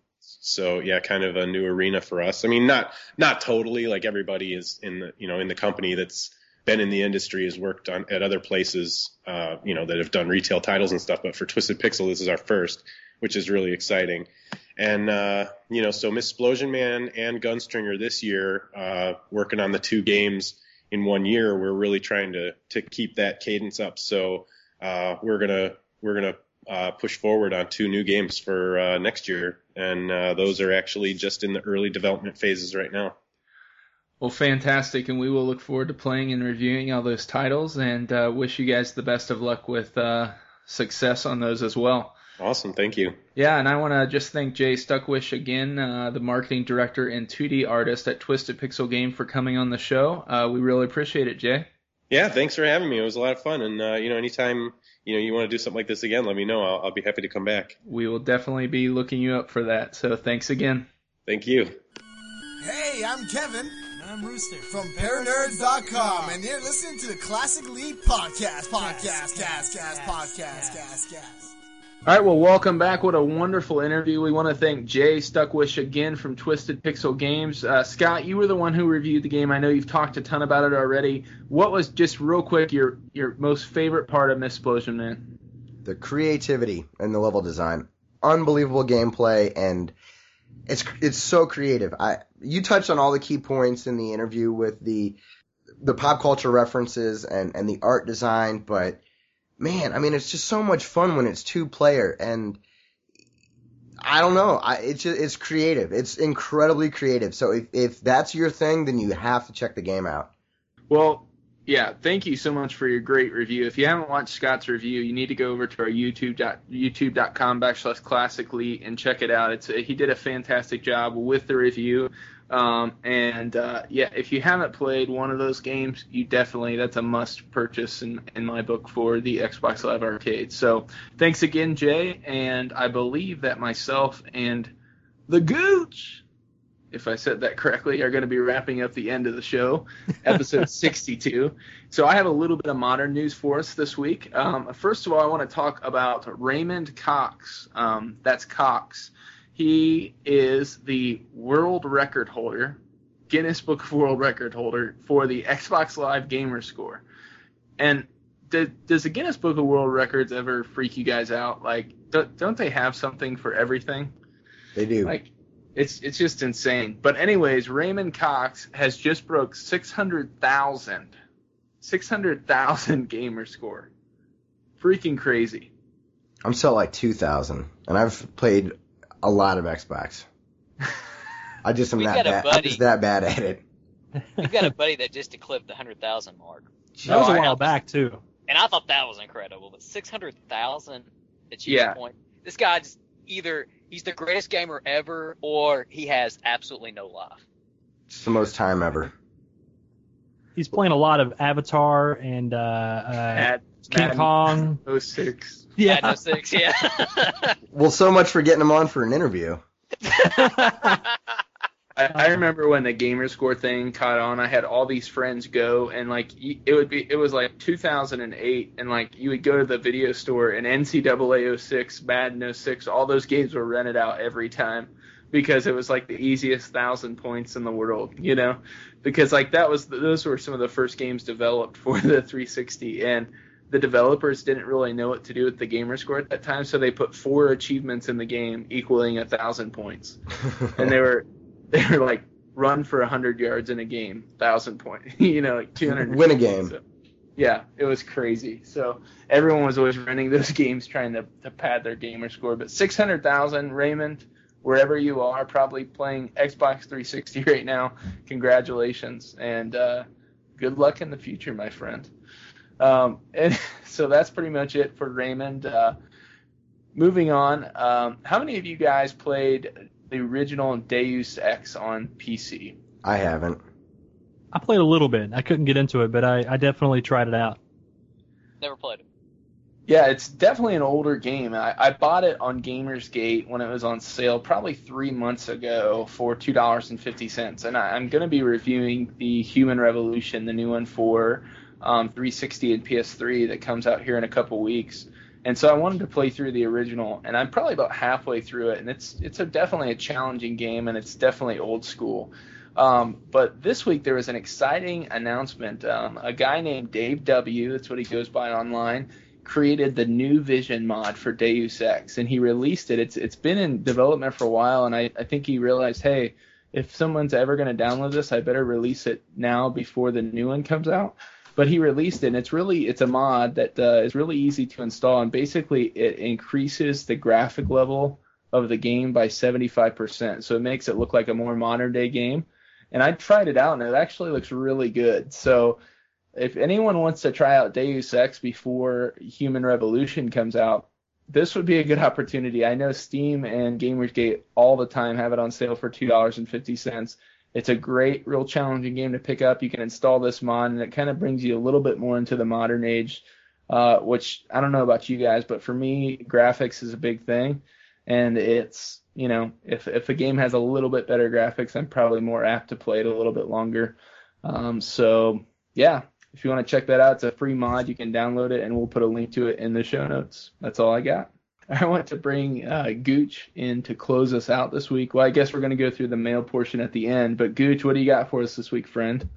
so yeah, kind of a new arena for us. I mean, not not totally like everybody is in the you know in the company that's been in the industry has worked on at other places, uh, you know, that have done retail titles and stuff. But for Twisted Pixel, this is our first, which is really exciting. And uh, you know, so Miss Splosion Man and Gunstringer this year, uh, working on the two games in one year, we're really trying to to keep that cadence up. So uh, we're gonna we're gonna uh, push forward on two new games for uh, next year, and uh, those are actually just in the early development phases right now. Well, fantastic, and we will look forward to playing and reviewing all those titles, and uh, wish you guys the best of luck with uh, success on those as well. Awesome, thank you. Yeah, and I want to just thank Jay Stuckwisch again, uh, the marketing director and 2D artist at Twisted Pixel Game, for coming on the show. Uh, we really appreciate it, Jay. Yeah, thanks for having me. It was a lot of fun, and uh, you know, anytime you know you want to do something like this again, let me know. I'll, I'll be happy to come back. We will definitely be looking you up for that. So thanks again. Thank you. Hey, I'm Kevin I'm Rooster. from ParaNerds.com, and you're listening to the Classic Elite Podcast. Podcast, cast, cast, podcast, cast, cast. All right, well, welcome back. What a wonderful interview. We want to thank Jay Stuckwisch again from Twisted Pixel Games. Uh, Scott, you were the one who reviewed the game. I know you've talked a ton about it already. What was just real quick your your most favorite part of Miss Splosion Man? the creativity and the level design, unbelievable gameplay, and it's it's so creative. I you touched on all the key points in the interview with the the pop culture references and and the art design, but man, I mean, it's just so much fun when it's two player and. I don't know. I, it's just, it's creative. It's incredibly creative. So if, if that's your thing, then you have to check the game out. Well, yeah, thank you so much for your great review. If you haven't watched Scott's review, you need to go over to our YouTube youtube.com backslash classicelite and check it out. It's he did a fantastic job with the review. Um, and uh, yeah, if you haven't played one of those games, you definitely that's a must purchase in, in my book for the Xbox Live Arcade. So thanks again, Jay, and I believe that myself and the Gooch if I said that correctly, are going to be wrapping up the end of the show, [LAUGHS] episode 62. So I have a little bit of modern news for us this week. Um, first of all, I want to talk about Raymond Cox. Um, that's Cox. He is the world record holder, Guinness Book of World Record holder for the Xbox Live Gamer Score. And do, does the Guinness Book of World Records ever freak you guys out? Like, do, don't they have something for everything? They do. Like, it's it's just insane. But anyways, Raymond Cox has just broke 600,000 600,000 [LAUGHS] gamer score. Freaking crazy. I'm still like 2,000, and I've played a lot of Xbox. I just am We that got a bad. I'm buddy. just that bad at it. We've got a buddy that just eclipsed the hundred thousand mark, That was a I- while back too. and I thought that was incredible. But six hundred thousand achievement Yeah. point. This guy's either he's the greatest gamer ever, or he has absolutely no life. It's the most time ever. He's playing a lot of Avatar and uh, uh, At King Madden Kong. 06. Yeah. no six, yeah. [LAUGHS] Well, so much for getting him on for an interview. [LAUGHS] I, I remember when the gamer score thing caught on. I had all these friends go, and like it would be, it was like 2008, and like you would go to the video store, and NCAA 06, Madden 06, all those games were rented out every time because it was like the easiest thousand points in the world, you know, because like that was those were some of the first games developed for the 360, and the developers didn't really know what to do with the gamer score at that time, so they put four achievements in the game equaling a thousand points [LAUGHS] and they were they were like run for a hundred yards in a game, thousand point, [LAUGHS] you know, like two hundred. Win a game. So, yeah, it was crazy. So everyone was always running those [LAUGHS] games trying to, to pad their gamer score. But six hundred thousand, Raymond, wherever you are, probably playing Xbox 360 right now. Congratulations and uh, good luck in the future, my friend. Um, and [LAUGHS] so that's pretty much it for Raymond. Uh, moving on, um, how many of you guys played the original Deus Ex on PC? I haven't. I played a little bit. I couldn't get into it, but I, I definitely tried it out. Never played it. Yeah, it's definitely an older game. I, I bought it on Gamersgate when it was on sale probably three months ago for two dollars and fifty cents, and I, I'm going to be reviewing the Human Revolution, the new one for um, 360 and PS3 that comes out here in a couple weeks. And so I wanted to play through the original, and I'm probably about halfway through it, and it's it's a, definitely a challenging game, and it's definitely old school. Um, but this week there was an exciting announcement. Um, a guy named Dave W. That's what he goes by online created the new Vision mod for Deus Ex, and he released it. It's it's been in development for a while, and I, I think he realized, hey, if someone's ever going to download this, I better release it now before the new one comes out. But he released it, and it's really it's a mod that uh, is really easy to install, and basically it increases the graphic level of the game by 75%. So it makes it look like a more modern day game. And I tried it out, and it actually looks really good. So if anyone wants to try out Deus Ex before Human Revolution comes out, this would be a good opportunity. I know Steam and Gamersgate all the time have it on sale for two dollars and fifty cents. It's a great, real challenging game to pick up. You can install this mod, and it kind of brings you a little bit more into the modern age. Uh, which I don't know about you guys, but for me, graphics is a big thing, and it's you know if if a game has a little bit better graphics, I'm probably more apt to play it a little bit longer. Um, so yeah, if you want to check that out, it's a free mod. You can download it, and we'll put a link to it in the show notes. That's all I got. I want to bring uh, Gooch in to close us out this week. Well, I guess we're going to go through the mail portion at the end. But Gooch, what do you got for us this week, friend?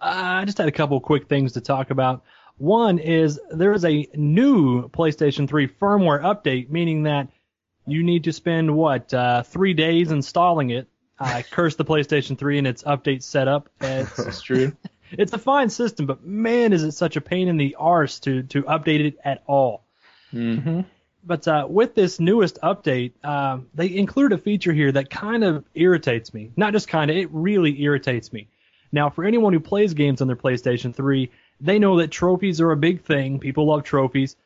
Uh, I just had a couple quick things to talk about. One is there is a new PlayStation 3 firmware update, meaning that you need to spend what uh, three days installing it. I [LAUGHS] curse the PlayStation 3 and its update setup. It's, it's true. [LAUGHS] It's a fine system, but man, is it such a pain in the arse to to update it at all. Mm-hmm. But uh, with this newest update, uh, they include a feature here that kind of irritates me. Not just kind of, it really irritates me. Now, for anyone who plays games on their PlayStation 3, they know that trophies are a big thing. People love trophies.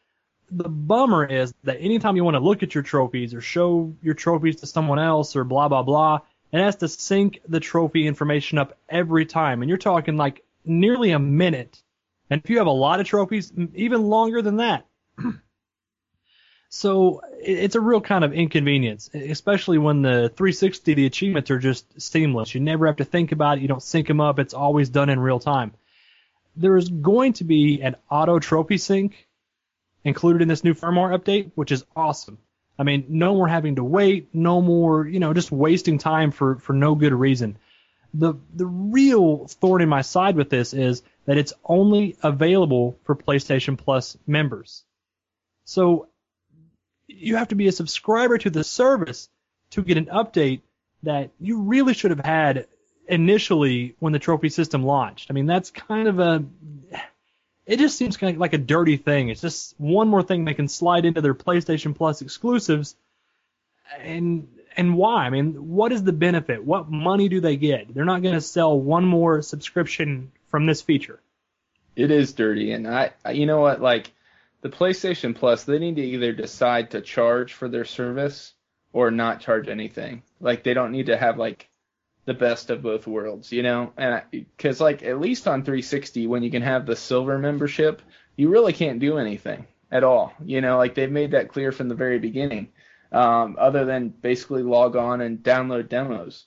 The bummer is that anytime you want to look at your trophies or show your trophies to someone else or blah, blah, blah, it has to sync the trophy information up every time. And you're talking like nearly a minute. And if you have a lot of trophies, even longer than that. [CLEARS THROAT] so it's a real kind of inconvenience, especially when the 360, the achievements are just seamless. You never have to think about it. You don't sync them up. It's always done in real time. There is going to be an auto trophy sync included in this new firmware update, which is awesome. I mean, no more having to wait, no more, you know, just wasting time for, for no good reason the the real thorn in my side with this is that it's only available for PlayStation Plus members. So you have to be a subscriber to the service to get an update that you really should have had initially when the trophy system launched. I mean, that's kind of a it just seems kind of like a dirty thing. It's just one more thing they can slide into their PlayStation Plus exclusives and and why? I mean, what is the benefit? What money do they get? They're not going to sell one more subscription from this feature. It is dirty, and I, you know what, like the PlayStation Plus, they need to either decide to charge for their service or not charge anything. Like they don't need to have like the best of both worlds, you know? And because like at least on 360, when you can have the silver membership, you really can't do anything at all. You know, like they've made that clear from the very beginning um, other than basically log on and download demos.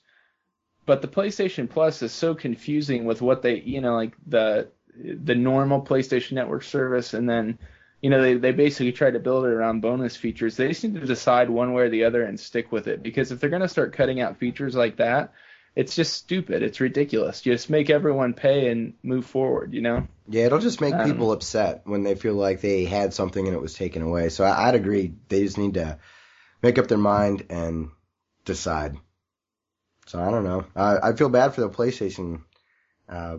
But the PlayStation Plus is so confusing with what they, you know, like the the normal PlayStation Network service, and then, you know, they they basically try to build it around bonus features. They just need to decide one way or the other and stick with it because if they're going to start cutting out features like that, it's just stupid. It's ridiculous. Just make everyone pay and move forward, you know? Yeah, it'll just make people upset when they feel like they had something and it was taken away. So I, would agree. They just need to make up their mind and decide. So I don't know. I, I feel bad for the PlayStation, uh,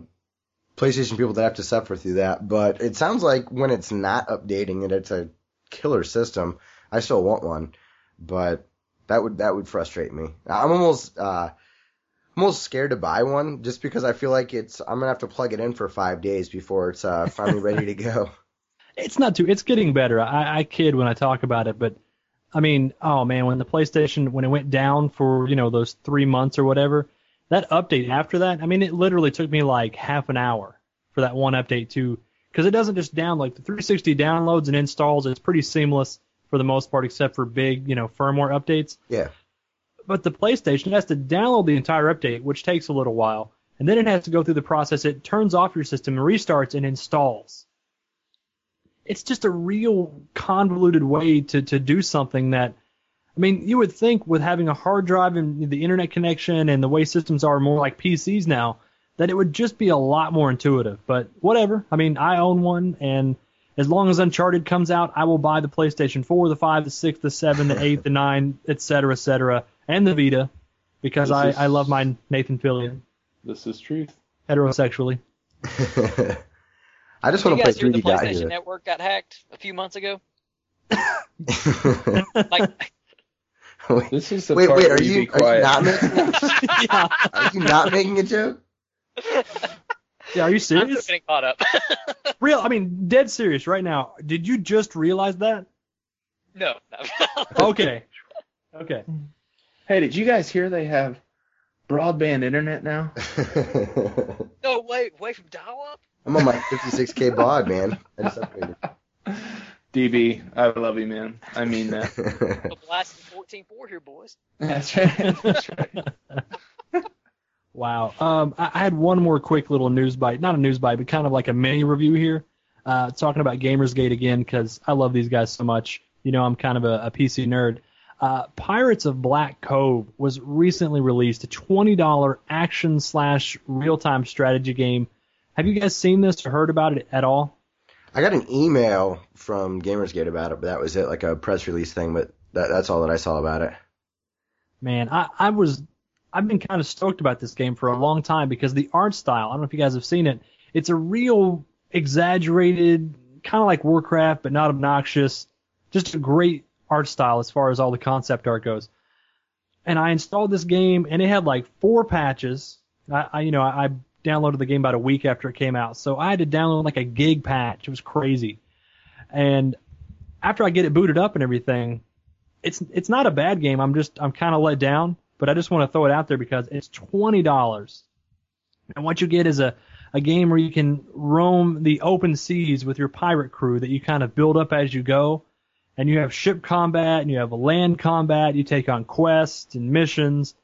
PlayStation people that have to suffer through that. But it sounds like when it's not updating it, it's a killer system. I still want one, but that would that would frustrate me. I'm almost uh, almost scared to buy one just because I feel like it's I'm gonna have to plug it in for five days before it's uh, finally ready to go. [LAUGHS] It's not too. It's getting better. I, I kid when I talk about it, but I mean, oh man, when the PlayStation when it went down for you know those three months or whatever, that update after that, I mean, it literally took me like half an hour for that one update to because it doesn't just download. like the 360 downloads and installs. It's pretty seamless for the most part, except for big you know firmware updates. Yeah. But the PlayStation has to download the entire update, which takes a little while, and then it has to go through the process. It turns off your system and restarts and installs it's just a real convoluted way to to do something that I mean, you would think with having a hard drive and the internet connection and the way systems are more like PCs now, that it would just be a lot more intuitive. But whatever. I mean, I own one, and as long as Uncharted comes out, I will buy the PlayStation 4, the 5, the 6, the 7, the 8, the 9, etc., etc., and the Vita, because I, is- I love my Nathan Fillion This is truth. heterosexually. [LAUGHS] I just want you to play guys the 3D Got PlayStation Hero. Network got hacked a few months ago? [LAUGHS] Like, This is the wait, part wait, where are you, you, be are you not making [LAUGHS] yeah. are you not making a joke? yeah, are you I'm serious? just getting caught up. [LAUGHS] Real, I mean, dead serious right now. Did you just realize that? no, no. [LAUGHS] Okay. Okay. Hey, did you guys hear they have broadband internet now? no, wait, wait from dial-up. I'm on my 56k baud, man. I just upgraded. DB, I love you, man. I mean that. [LAUGHS] The blast 14.4 here, boys. That's right. [LAUGHS] That's right. Wow. Um, I, I had one more quick little news bite, not a news bite, but kind of like a mini review here. Uh, talking about Gamersgate again because I love these guys so much. You know, I'm kind of a, a PC nerd. Uh, Pirates of Black Cove was recently released, a $20 action slash real time strategy game. Have you guys seen this or heard about it at all? I got an email from Gamersgate about it, but that was it, like a press release thing. But that, that's all that I saw about it. Man, I, I was I've been kind of stoked about this game for a long time because the art style, I don't know if you guys have seen it, it's a real exaggerated, kind of like Warcraft, but not obnoxious. Just a great art style as far as all the concept art goes. And I installed this game and it had like four patches. I, I you know, I, I downloaded the game about a week after it came out. So I had to download like a gig patch. It was crazy. And after I get it booted up and everything, it's it's not a bad game. I'm just I'm kind of let down, but I just want to throw it out there because it's twenty dollars, and what you get is a a game where you can roam the open seas with your pirate crew that you kind of build up as you go, and you have ship combat and you have land combat. You take on quests and missions,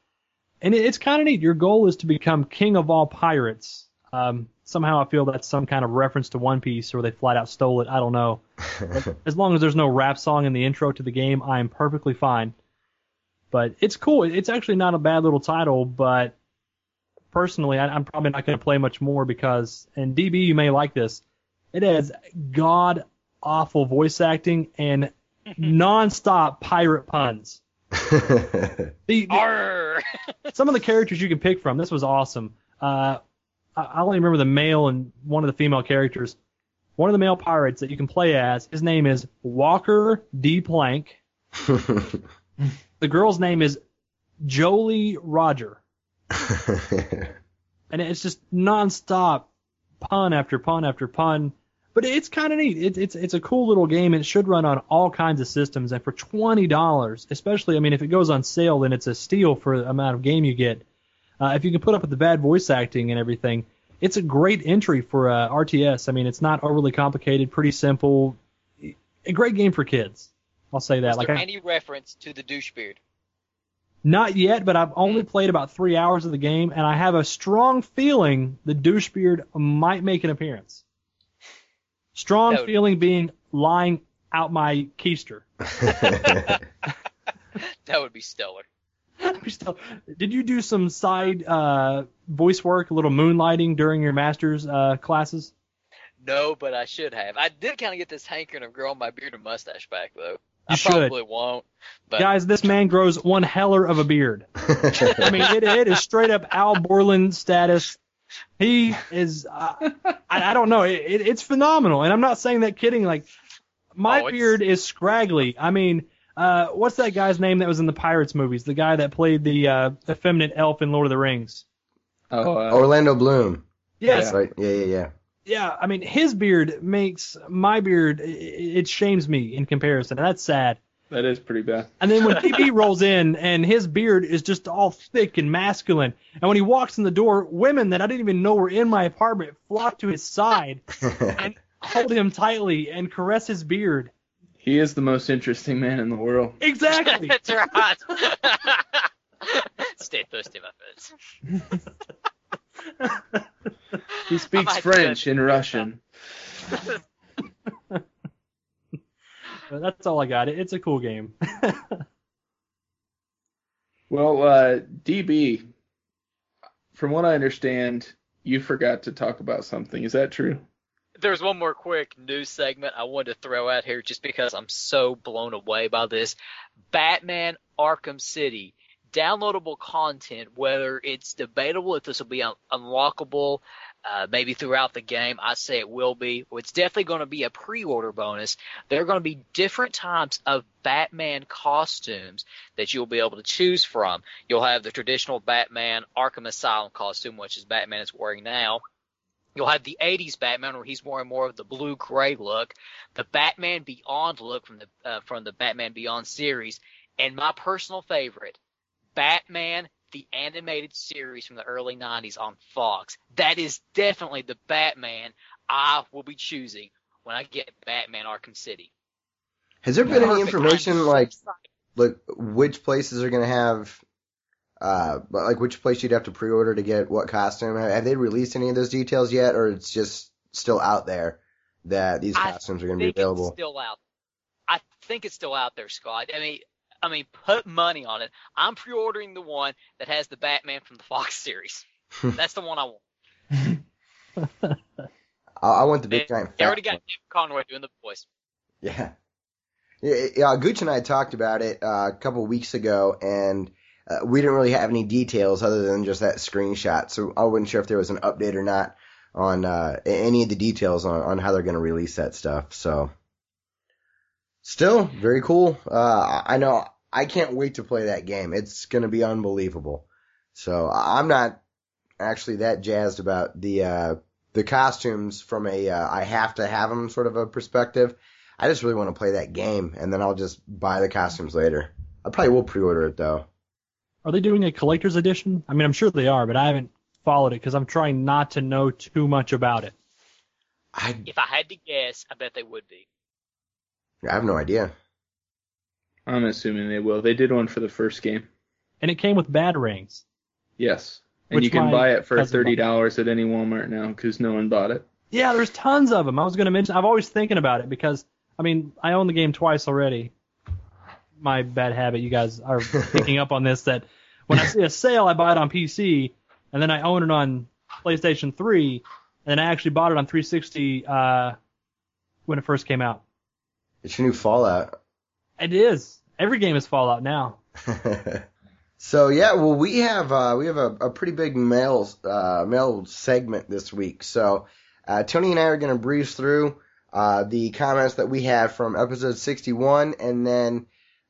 and it, it's kind of neat. Your goal is to become king of all pirates. Um, somehow I feel that's some kind of reference to One Piece, or they flat out stole it. I don't know. [LAUGHS] As long as there's no rap song in the intro to the game, I am perfectly fine. But it's cool. It's actually not a bad little title, but personally, I, I'm probably not going to play much more because, and DB, you may like this, it has god awful voice acting and [LAUGHS] non-stop pirate puns. [LAUGHS] The, the- [LAUGHS] some of the characters you can pick from. This was awesome. Uh, I, I only remember the male and one of the female characters. One of the male pirates that you can play as, his name is Walker D. Plank. [LAUGHS] The girl's name is Jolie Roger. And it's just nonstop pun after pun after pun. But it's kind of neat. It's it's it's a cool little game. and It should run on all kinds of systems. And for twenty dollars, especially, I mean, if it goes on sale, then it's a steal for the amount of game you get. Uh, if you can put up with the bad voice acting and everything, it's a great entry for uh, RTS. I mean, it's not overly complicated, pretty simple, a great game for kids. I'll say that. Is Like, there I, any reference to the douchebeard? not yet, but I've only played about three hours of the game, and I have a strong feeling the douchebeard might make an appearance. Strong That would- feeling being lying out my keister. [LAUGHS] That would be stellar. Did you do some side uh, voice work, a little moonlighting during your master's uh, classes? No, but I should have. I did kind of get this hankering of growing my beard and mustache back, though. I You should. probably won't. But Guys, this man grows one heller of a beard. [LAUGHS] I mean, it, it is straight up Al Borland status. He [LAUGHS] is, uh, I, I don't know, it, it, it's phenomenal. And I'm not saying that kidding. Like, my Oh, beard is scraggly. I mean, uh, what's that guy's name that was in the Pirates movies? The guy that played the uh, effeminate elf in Lord of the Rings. Oh, uh, Orlando Bloom. Yes, That's right. Yeah, yeah, yeah. yeah. I mean, his beard makes my beard. It, it shames me in comparison, and that's sad. That is pretty bad. And then when DB rolls in and his beard is just all thick and masculine, and when he walks in the door, women that I didn't even know were in my apartment flock to his side [LAUGHS] and hold him tightly and caress his beard. He is the most interesting man in the world. Exactly. [LAUGHS] That's right. [LAUGHS] Stay thirsty, my friends. He speaks oh French that. and Russian. That's all I got. It's a cool game. [LAUGHS] Well, uh, DB, from what I understand, you forgot to talk about something. Is that true? There's one more quick news segment I wanted to throw out here just because I'm so blown away by this. Batman Arkham City. Downloadable content, whether it's debatable if this will be un- unlockable, uh, maybe throughout the game. I say it will be. It's definitely going to be a pre-order bonus. There are going to be different types of Batman costumes that you'll be able to choose from. You'll have the traditional Batman Arkham Asylum costume, which is Batman is wearing now. You'll have the 80s Batman where he's wearing more of the blue gray look, the Batman Beyond look from the uh, from the Batman Beyond series, and my personal favorite, Batman the animated series from the early 90s on Fox. That is definitely the Batman I will be choosing when I get Batman Arkham City. Has there been any information like like which places are gonna have uh like which place you'd have to pre-order to get what costume? Have they released any of those details yet, or it's just still out there that these I costumes are gonna be think it's available? still out. I think it's still out there, Scott. I mean, I mean, put money on it. I'm pre-ordering the one that has the Batman from the Fox series. That's the one I want. [LAUGHS] I, I want the big They, giant. they fat already got one. David Conroy doing the voice. Yeah. Yeah, yeah, Gooch and I talked about it uh, a couple weeks ago, and uh, we didn't really have any details other than just that screenshot. So I wasn't sure if there was an update or not on uh, any of the details on, on how they're going to release that stuff. So, still very cool. Uh, I know I can't wait to play that game. It's going to be unbelievable. So I- I'm not actually that jazzed about the uh, the costumes from a uh, I have to have them sort of a perspective. I just really want to play that game, and then I'll just buy the costumes later. I probably will pre-order it though. Are they doing a collector's edition? I mean, I'm sure they are, but I haven't followed it because I'm trying not to know too much about it. I If I had to guess, I bet they would be. I have no idea. I'm assuming they will. They did one for the first game. And it came with batarangs. Yes. And Which you can buy it for thirty dollars at any Walmart now because no one bought it. Yeah, there's tons of them. I was going to mention. I've always thinking about it because I mean, I own the game twice already. My bad habit. You guys are [LAUGHS] picking up on this. That when I see a sale, I buy it on PC, and then I own it on PlayStation 3, and then I actually bought it on 360 uh, when it first came out. It's your new Fallout. It is. Every game is Fallout now. [LAUGHS] so yeah, well we have uh, we have a, a pretty big mail uh, mail segment this week. So uh, Tony and I are going to breeze through uh, the comments that we had from episode 61, and then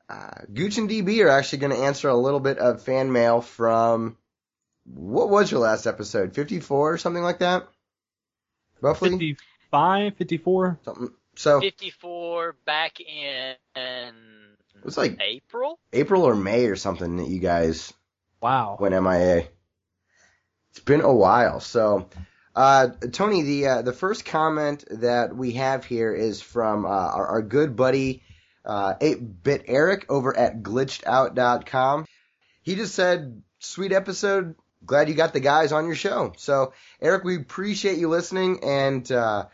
uh, Gooch and DB are actually going to answer a little bit of fan mail from what was your last episode? 54 or something like that, roughly. 55, 54. Something. So 54 back in, in it was like April. April or May or something that you guys Wow. went MIA. It's been a while. So, uh, Tony, the uh, the first comment that we have here is from uh, our, our good buddy uh, 8-Bit Eric over at glitchedout.com. He just said, "Sweet episode. Glad you got the guys on your show." So, Eric, we appreciate you listening, and uh,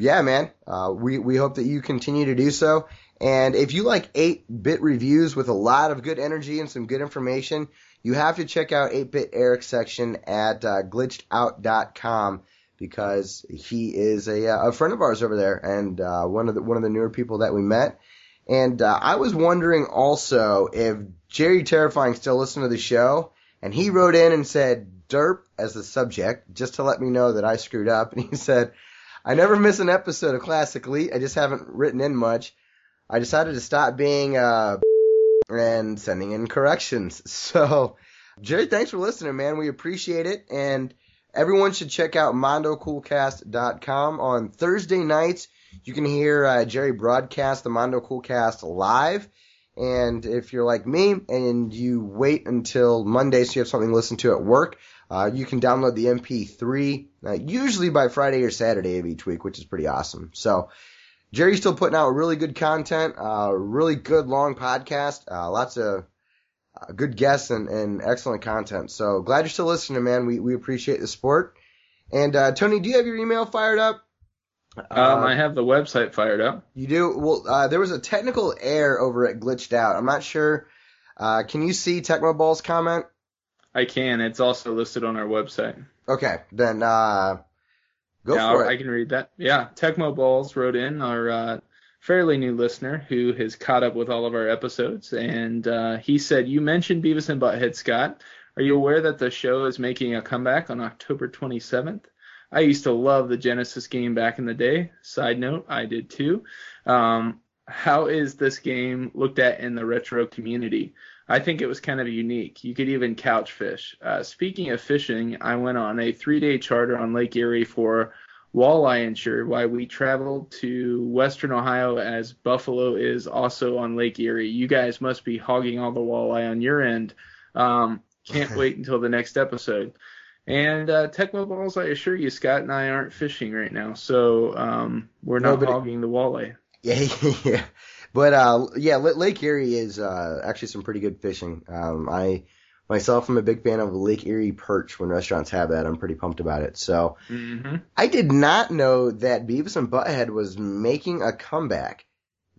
yeah, man, uh, we we hope that you continue to do so. And if you like 8-bit reviews with a lot of good energy and some good information, you have to check out 8-Bit Eric's section at uh, glitchedout.com because he is a, uh, a friend of ours over there and uh, one of the one of the newer people that we met. And uh, I was wondering also if Jerry Terrifying still listened to the show, and he wrote in and said "derp" as the subject just to let me know that I screwed up. [LAUGHS] And he said, "I never miss an episode of Classic Elite. I just haven't written in much. I decided to stop being uh and sending in corrections. [LAUGHS] So, Jerry, thanks for listening, man. We appreciate it. And everyone should check out MondoCoolcast.com on Thursday nights. You can hear uh, Jerry broadcast the Mondo Coolcast live. And if you're like me and you wait until Monday so you have something to listen to at work, uh, you can download the MP3 uh, usually by Friday or Saturday of each week, which is pretty awesome. So, Jerry's still putting out really good content, uh, really good long podcast, uh, lots of uh, good guests and, and excellent content. So glad you're still listening, man. We we appreciate the support. And uh, Tony, do you have your email fired up? Um, I have the website fired up. You do? Well, uh, there was a technical error over at Glitched Out. I'm not sure. Uh, can you see Tecmo Ball's comment? I can. It's also listed on our website. Okay, then uh, go yeah, for it. I can read that. Yeah, Tecmo Balls wrote in our uh, fairly new listener who has caught up with all of our episodes, and uh, he said, "You mentioned Beavis and Butthead, Scott. Are you aware that the show is making a comeback on October 27th? I used to love the Genesis game back in the day. Side note, I did too. Um, how is this game looked at in the retro community? I think it was kind of unique. You could even couch fish. Uh, speaking of fishing, I went on a three-day charter on Lake Erie for walleye insured while we traveled to Western Ohio as Buffalo is also on Lake Erie. You guys must be hogging all the walleye on your end. Um, can't [LAUGHS] wait until the next episode. And uh, Tecmo Balls, I assure you, Scott and I aren't fishing right now, so um, we're not hogging the walleye. [LAUGHS] Yeah, yeah. But uh, yeah, Lake Erie is uh, actually some pretty good fishing. Um, I myself am a big fan of Lake Erie perch. When restaurants have that, I'm pretty pumped about it. So hmm I did not know that Beavis and Butthead was making a comeback.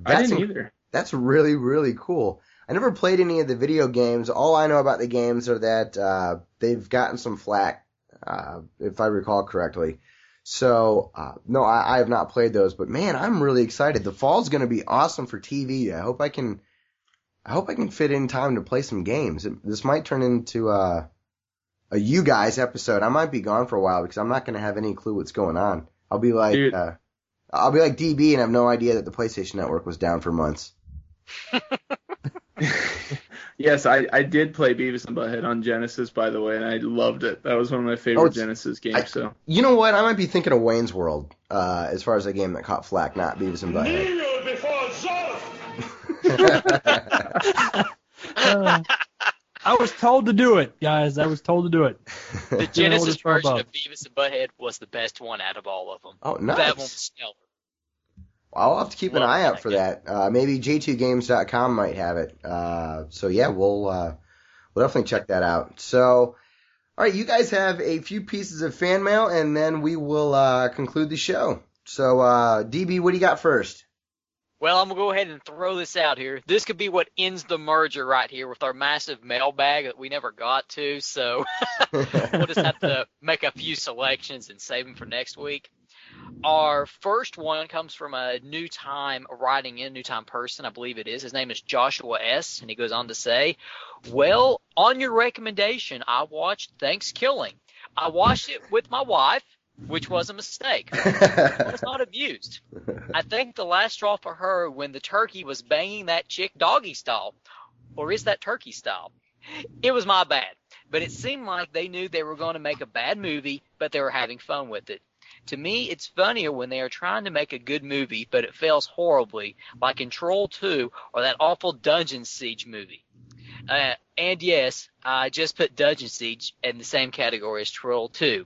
I That's didn't inc- either. That's really, really cool. I never played any of the video games. All I know about the games are that uh, they've gotten some flack, uh, if I recall correctly. So, uh, no, I, I have not played those, but man, I'm really excited. The fall's going to be awesome for TV. I hope I can, I hope I can fit in time to play some games. It, this might turn into uh, a you guys episode. I might be gone for a while because I'm not going to have any clue what's going on. I'll be like, uh, I'll be like DB and have no idea that the PlayStation Network was down for months. [LAUGHS] yes, I, I did play Beavis and Butthead on Genesis, by the way, and I loved it. That was one of my favorite it's- Genesis games. I- so You know what? I might be thinking of Wayne's World uh, as far as a game that caught flack, not Beavis and Butthead. Uh, [LAUGHS] I was told to do it, guys. I was told to do it. The Genesis version above. of Beavis and Butthead was the best one out of all of them. oh, no. That one was nice. stellar. I'll have to keep an eye out for that. Uh, maybe j2games.com might have it. Uh, so yeah, we'll uh, we'll definitely check that out. So, all right, you guys have a few pieces of fan mail, and then we will uh, conclude the show. So, uh, DB, what do you got first? Well, I'm gonna go ahead and throw this out here. This could be what ends the merger right here with our massive mailbag that we never got to. So [LAUGHS] we'll just have to make a few selections and save them for next week. Our first one comes from a new time writing in, new time person, I believe it is. His name is Joshua S. And he goes on to say, Well, on your recommendation, I watched Thanksgiving. I watched it with my wife, which was a mistake. [LAUGHS] I was not amused. I think the last straw for her when the turkey was banging that chick doggy style. Or is that turkey style? It was my bad. But it seemed like they knew they were going to make a bad movie, but they were having fun with it. To me, it's funnier when they are trying to make a good movie, but it fails horribly, like in Troll 2 or that awful Dungeon Siege movie. Uh, and yes, I just put Dungeon Siege in the same category as Troll 2.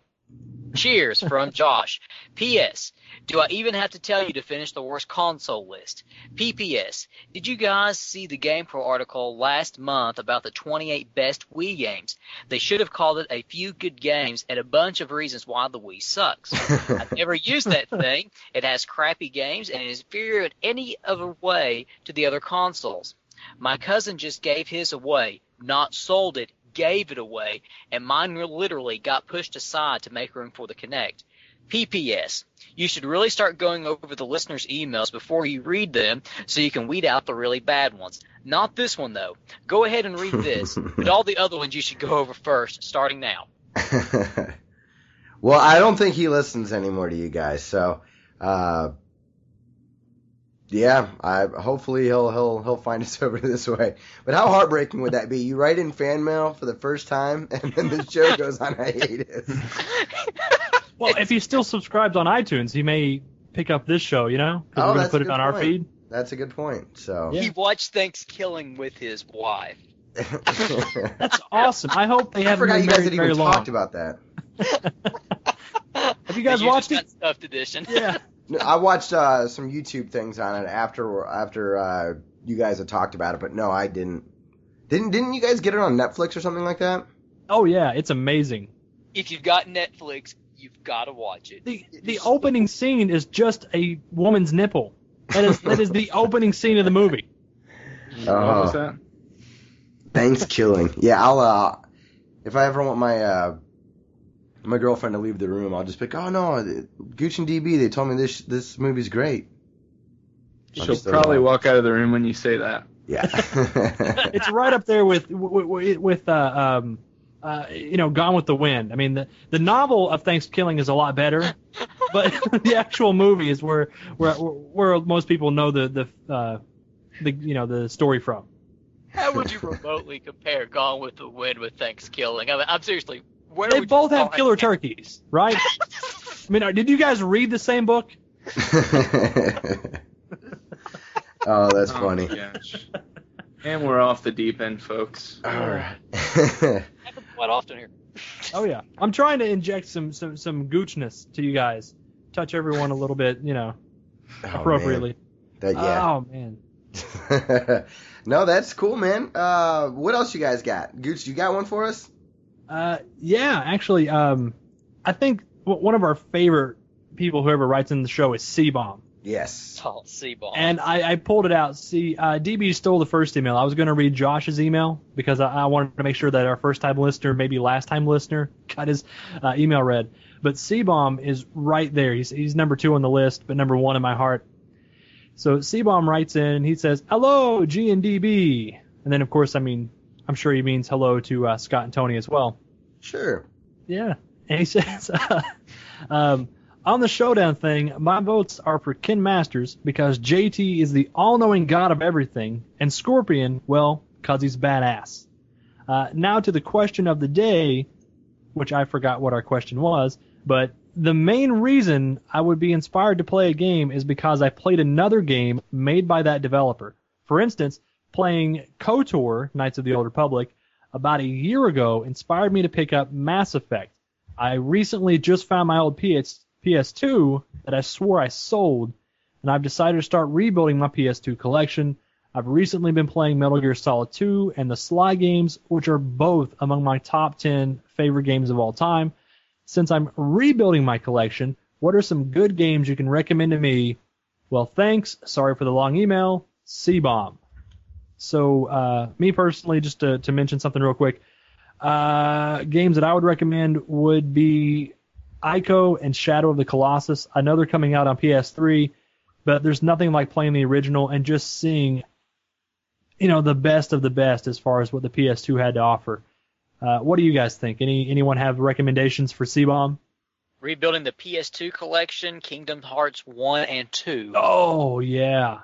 Cheers from Josh. P.S. Do I even have to tell you to finish the worst console list? P.P.S. Did you guys see the GamePro article last month about the 28 best Wii games? They should have called it a few good games and a bunch of reasons why the Wii sucks. [LAUGHS] I've never used that thing. It has crappy games and is inferior in any other way to the other consoles. My cousin just gave his away, not sold it, gave it away, and mine literally got pushed aside to make room for the Kinect. PPS. You should really start going over the listeners' emails before you read them so you can weed out the really bad ones. Not this one though. Go ahead and read this, [LAUGHS] but all the other ones you should go over first, starting now. [LAUGHS] well, I don't think he listens anymore to you guys, so uh, yeah, I hopefully he'll he'll he'll find us [LAUGHS] over this way. But how heartbreaking would that be? You write in fan mail for the first time, [LAUGHS] and then the show [LAUGHS] goes on hiatus. Well, if he still subscribes on iTunes, he may pick up this show, you know? Because Oh, we're gonna put it good on our feed. That's a good point. So Yeah. He watched Thanksgiving with his wife. That's awesome. I hope they I haven't forgot been you guys married had very even long. talked about that. Have you guys watched it? Stuffed edition. Yeah. No, I watched uh, some YouTube things on it after after uh, you guys had talked about it, but no, I didn't. Didn't didn't you guys get it on Netflix or something like that? Oh yeah, it's amazing. if you've got Netflix, You've got to watch it. The the opening scene is just a woman's nipple. That is that is the [LAUGHS] opening scene of the movie. what was Oh, that? ThanksKilling. Yeah, I'll uh, if I ever want my uh, my girlfriend to leave the room, I'll just pick. Oh no, Gooch and DB. They told me this this movie's great. I'm She'll probably walk out of the room when you say that. Yeah. [LAUGHS] [LAUGHS] It's right up there with with, with uh, um, uh, you know, Gone with the Wind. I mean, the the novel of Thanksgiving is a lot better, but [LAUGHS] the actual movie is where where where most people know the the uh, the you know the story from. How would you remotely compare Gone with the Wind with Thanksgiving? I mean, I'm seriously. Where They both have find- killer turkeys, right? [LAUGHS] I mean, did you guys read the same book? [LAUGHS] oh, that's Oh funny. gosh. And we're off the deep end, folks. All right. Happens [LAUGHS] quite often here. Oh yeah, I'm trying to inject some some some goochness to you guys, touch everyone a little bit, you know, Oh, appropriately. man. That, yeah. Oh man. no, that's cool, man. Uh, what else you guys got? Gooch, you got one for us? Uh, yeah, actually, um, I think w- one of our favorite people who ever writes in the show is C Bomb. Yes. Oh, C Bomb. And I, I pulled it out. See, uh, DB stole the first email. I was going to read Josh's email because I, I wanted to make sure that our first time listener, maybe last time listener, [LAUGHS] got his uh, email read. But C Bomb is right there. He's, he's number two on the list, but number one in my heart. So C Bomb writes in. He says, "Hello, G and DB." And then, of course, I mean, I'm sure he means hello to uh, Scott and Tony as well. Sure. Yeah. And he [LAUGHS] says, um, on the showdown thing, my votes are for Ken Masters because JT is the all-knowing god of everything, and Scorpion, well, cause he's badass. Uh, now to the question of the day, which I forgot what our question was, but the main reason I would be inspired to play a game is because I played another game made by that developer. For instance, playing KOTOR, Knights of the Old Republic, about a year ago inspired me to pick up Mass Effect. I recently just found my old PS, PS2 that I swore I sold, and I've decided to start rebuilding my PS2 collection. I've recently been playing Metal Gear Solid 2 and the Sly games, which are both among my top 10 favorite games of all time. Since I'm rebuilding my collection, what are some good games you can recommend to me? Well, thanks. Sorry for the long email. C-Bomb. So, uh, me personally, just to, to mention something real quick, uh, games that I would recommend would be Ico and Shadow of the Colossus. I know they're coming out on PS3, but there's nothing like playing the original and just seeing, you know, the best of the best as far as what the PS2 had to offer. Uh, what do you guys think? Any anyone have recommendations for C-Bomb? Rebuilding the PS2 collection, Kingdom Hearts 1 and 2. Oh yeah,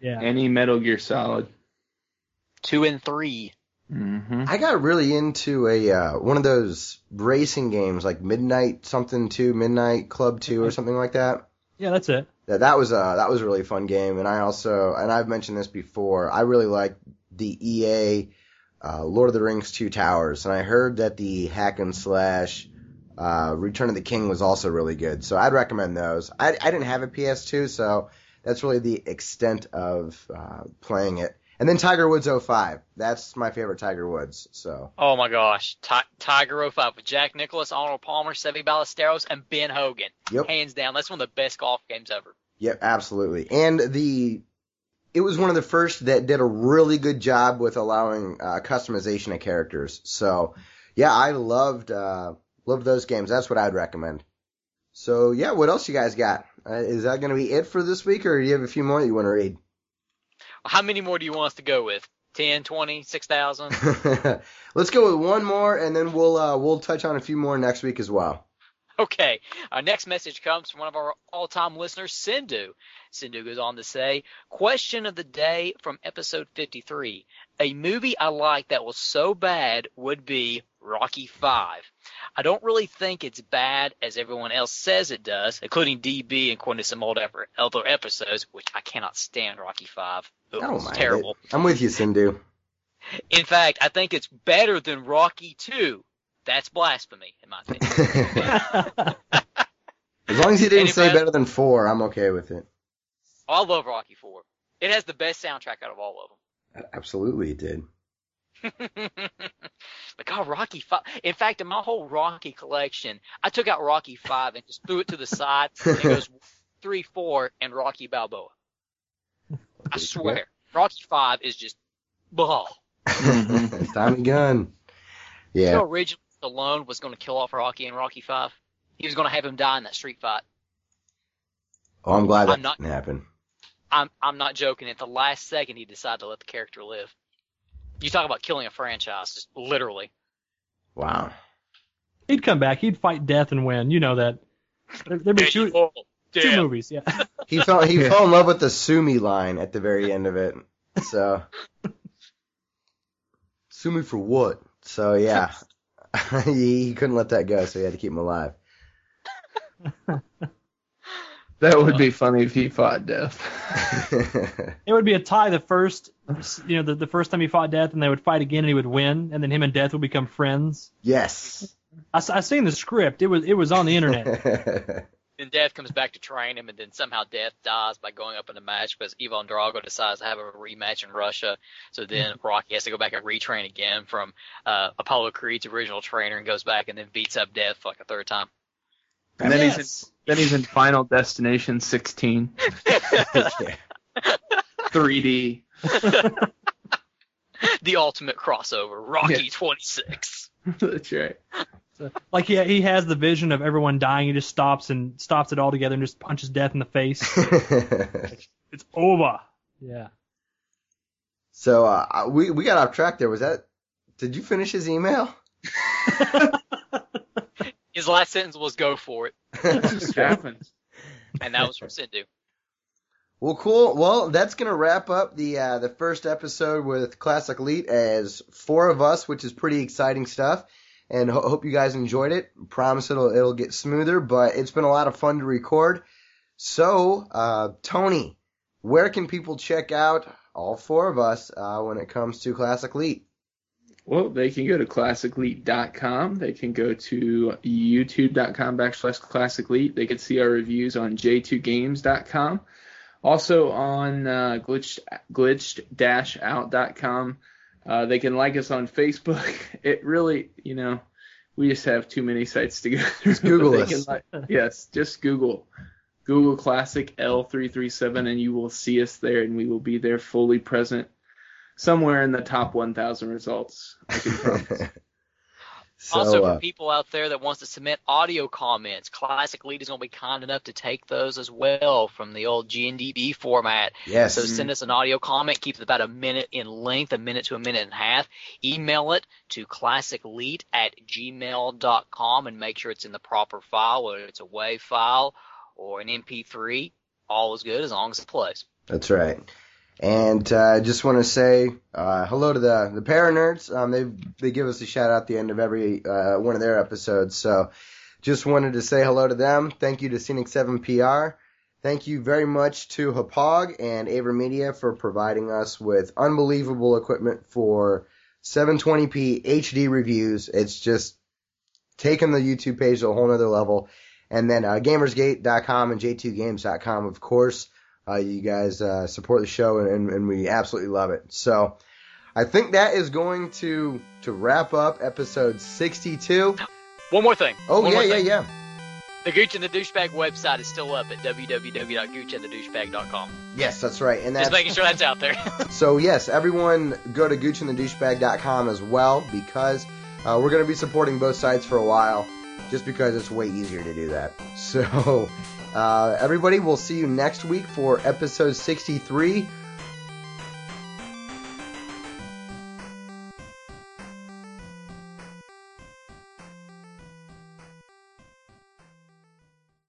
yeah. Any Metal Gear Solid. 2 and 3. Mm-hmm. I got really into a uh, one of those racing games like Midnight something two, Midnight Club two, or something like that. Yeah, that's it. That that was a that was a really fun game, and I also and I've mentioned this before. I really like the EA uh, Lord of the Rings Two Towers, and I heard that the hack and slash uh, Return of the King was also really good. So I'd recommend those. I I didn't have a PS2, so that's really the extent of uh, playing it. And then Tiger Woods 05. That's my favorite Tiger Woods. So Oh my gosh. Ti- Tiger 05 with Jack Nicklaus, Arnold Palmer, Seve Ballesteros, and Ben Hogan. Yep. Hands down, that's one of the best golf games ever. Yep, absolutely. And the it was one of the first that did a really good job with allowing uh, customization of characters. So yeah, I loved uh, loved those games. That's what I'd recommend. So yeah, what else you guys got? Uh, is that going to be it for this week, or do you have a few more that you want to read? How many more do you want us to go with? 10, 20, 6,000? [LAUGHS] Let's go with one more, and then we'll uh, we'll touch on a few more next week as well. Okay. Our next message comes from one of our all-time listeners, Sindhu. Sindhu goes on to say, question of the day from episode 53. A movie I like that was so bad would be Rocky 5. I don't really think it's bad as everyone else says it does, including DB and according to some old ever, other episodes, which I cannot stand Rocky 5. Ugh, I don't it's mind terrible. it. I'm with you, Sindhu. In fact, I think it's better than Rocky 2. That's blasphemy, in my opinion. [LAUGHS] as long as you didn't say better than four, I'm okay with it. I love Rocky Four. It has the best soundtrack out of all of them. Absolutely, it did. [LAUGHS] but God, oh, Rocky Five. In fact, in my whole Rocky collection, I took out Rocky Five and just threw it to the side. And it goes [LAUGHS] three, four, and Rocky Balboa. [LAUGHS] I swear, Rocky Five is just ball. Tommy Gunn. You Yeah. know, originally Stallone was going to kill off Rocky in Rocky Five. He was going to have him die in that street fight. Oh, I'm glad that I'm not- didn't happen. I'm I'm not joking. At the last second, he decided to let the character live. You talk about killing a franchise, just literally. Wow. He'd come back. He'd fight death and win. You know that. There, there'd be two, two damn. movies. Yeah. [LAUGHS] He fell he fell in love with the Sumi line at the very end of it. So [LAUGHS] Sumi for what? So yeah. [LAUGHS] he, he couldn't let that go, so he had to keep him alive. That would be funny if he fought death. [LAUGHS] It would be a tie the first, you know, the, the first time he fought Death, and they would fight again, and he would win, and then him and Death would become friends. yes. I, s- I seen the script. It was it was on the internet. [LAUGHS] Then Death comes back to train him, and then somehow Death dies by going up in a match because Ivan Drago decides to have a rematch in Russia. So then [LAUGHS] Rocky has to go back and retrain again from uh, Apollo Creed's original trainer and goes back and then beats up Death for like a third time. And then he's in, Yes. Then he's in Final Destination 16, [LAUGHS] 3D. [LAUGHS] the ultimate crossover, Rocky Yeah. 26. [LAUGHS] That's right. So, like he he has the vision of everyone dying. He just stops and stops it all together and just punches Death in the face. It's over. Yeah. so uh, we we got off track there. Was that? Did you finish his email? His last sentence was "Go for it," [LAUGHS] Just happens. and that was from Sindhu. Well, cool. Well, that's gonna wrap up the uh, the first episode with Classic Elite as four of us, which is pretty exciting stuff. And ho- hope you guys enjoyed it. Promise it'll it'll get smoother, but it's been a lot of fun to record. So, uh, Tony, where can people check out all four of us uh, when it comes to Classic Elite? Well, they can go to classicelite.com. They can go to youtube.com backslash classicelite. They can see our reviews on j2games.com. Also on uh, glitched, glitched-out.com. Uh, they can like us on Facebook. [LAUGHS] It really, you know, we just have too many sites to go through. [LAUGHS] Just Google us. can li- yes, just Google. Google Classic L337 and you will see us there and we will be there fully present somewhere in the top 1,000 results. I can [LAUGHS] promise. so, also, for uh, people out there that wants to submit audio comments, Classic Elite is going to be kind enough to take those as well from the old GNDB format. yes, So send us an audio comment, keep it about a minute in length, a minute to a minute and a half. Email it to classicelite at gmail.com and make sure it's in the proper file, whether it's a WAV file or an MP3. All is good as long as it plays. That's right. And uh, I just want to say uh, hello to the the Para Nerds. Um, they they give us a shout out at the end of every uh, one of their episodes. So just wanted to say hello to them. Thank you to Scenic Seven PR. Thank you very much to Hauppauge and AVerMedia for providing us with unbelievable equipment for 720p HD reviews. It's just taken the YouTube page to a whole nother level. And then uh, Gamersgate.com and J2Games.com, of course. Uh, you guys uh, support the show, and, and we absolutely love it. So, I think that is going to to wrap up episode 62. One more thing. Oh One yeah, yeah, thing. yeah. The Gooch and the Douchebag website is still up at www.goochandthedouchebag.com. Yes, that's right. And Just that's making sure that's out there. [LAUGHS] [LAUGHS] so. Yes, everyone go to GoochAndTheDouchebag.com as well because uh, we're going to be supporting both sites for a while, just because it's way easier to do that. [LAUGHS] So, uh, everybody, we'll see you next week for episode 63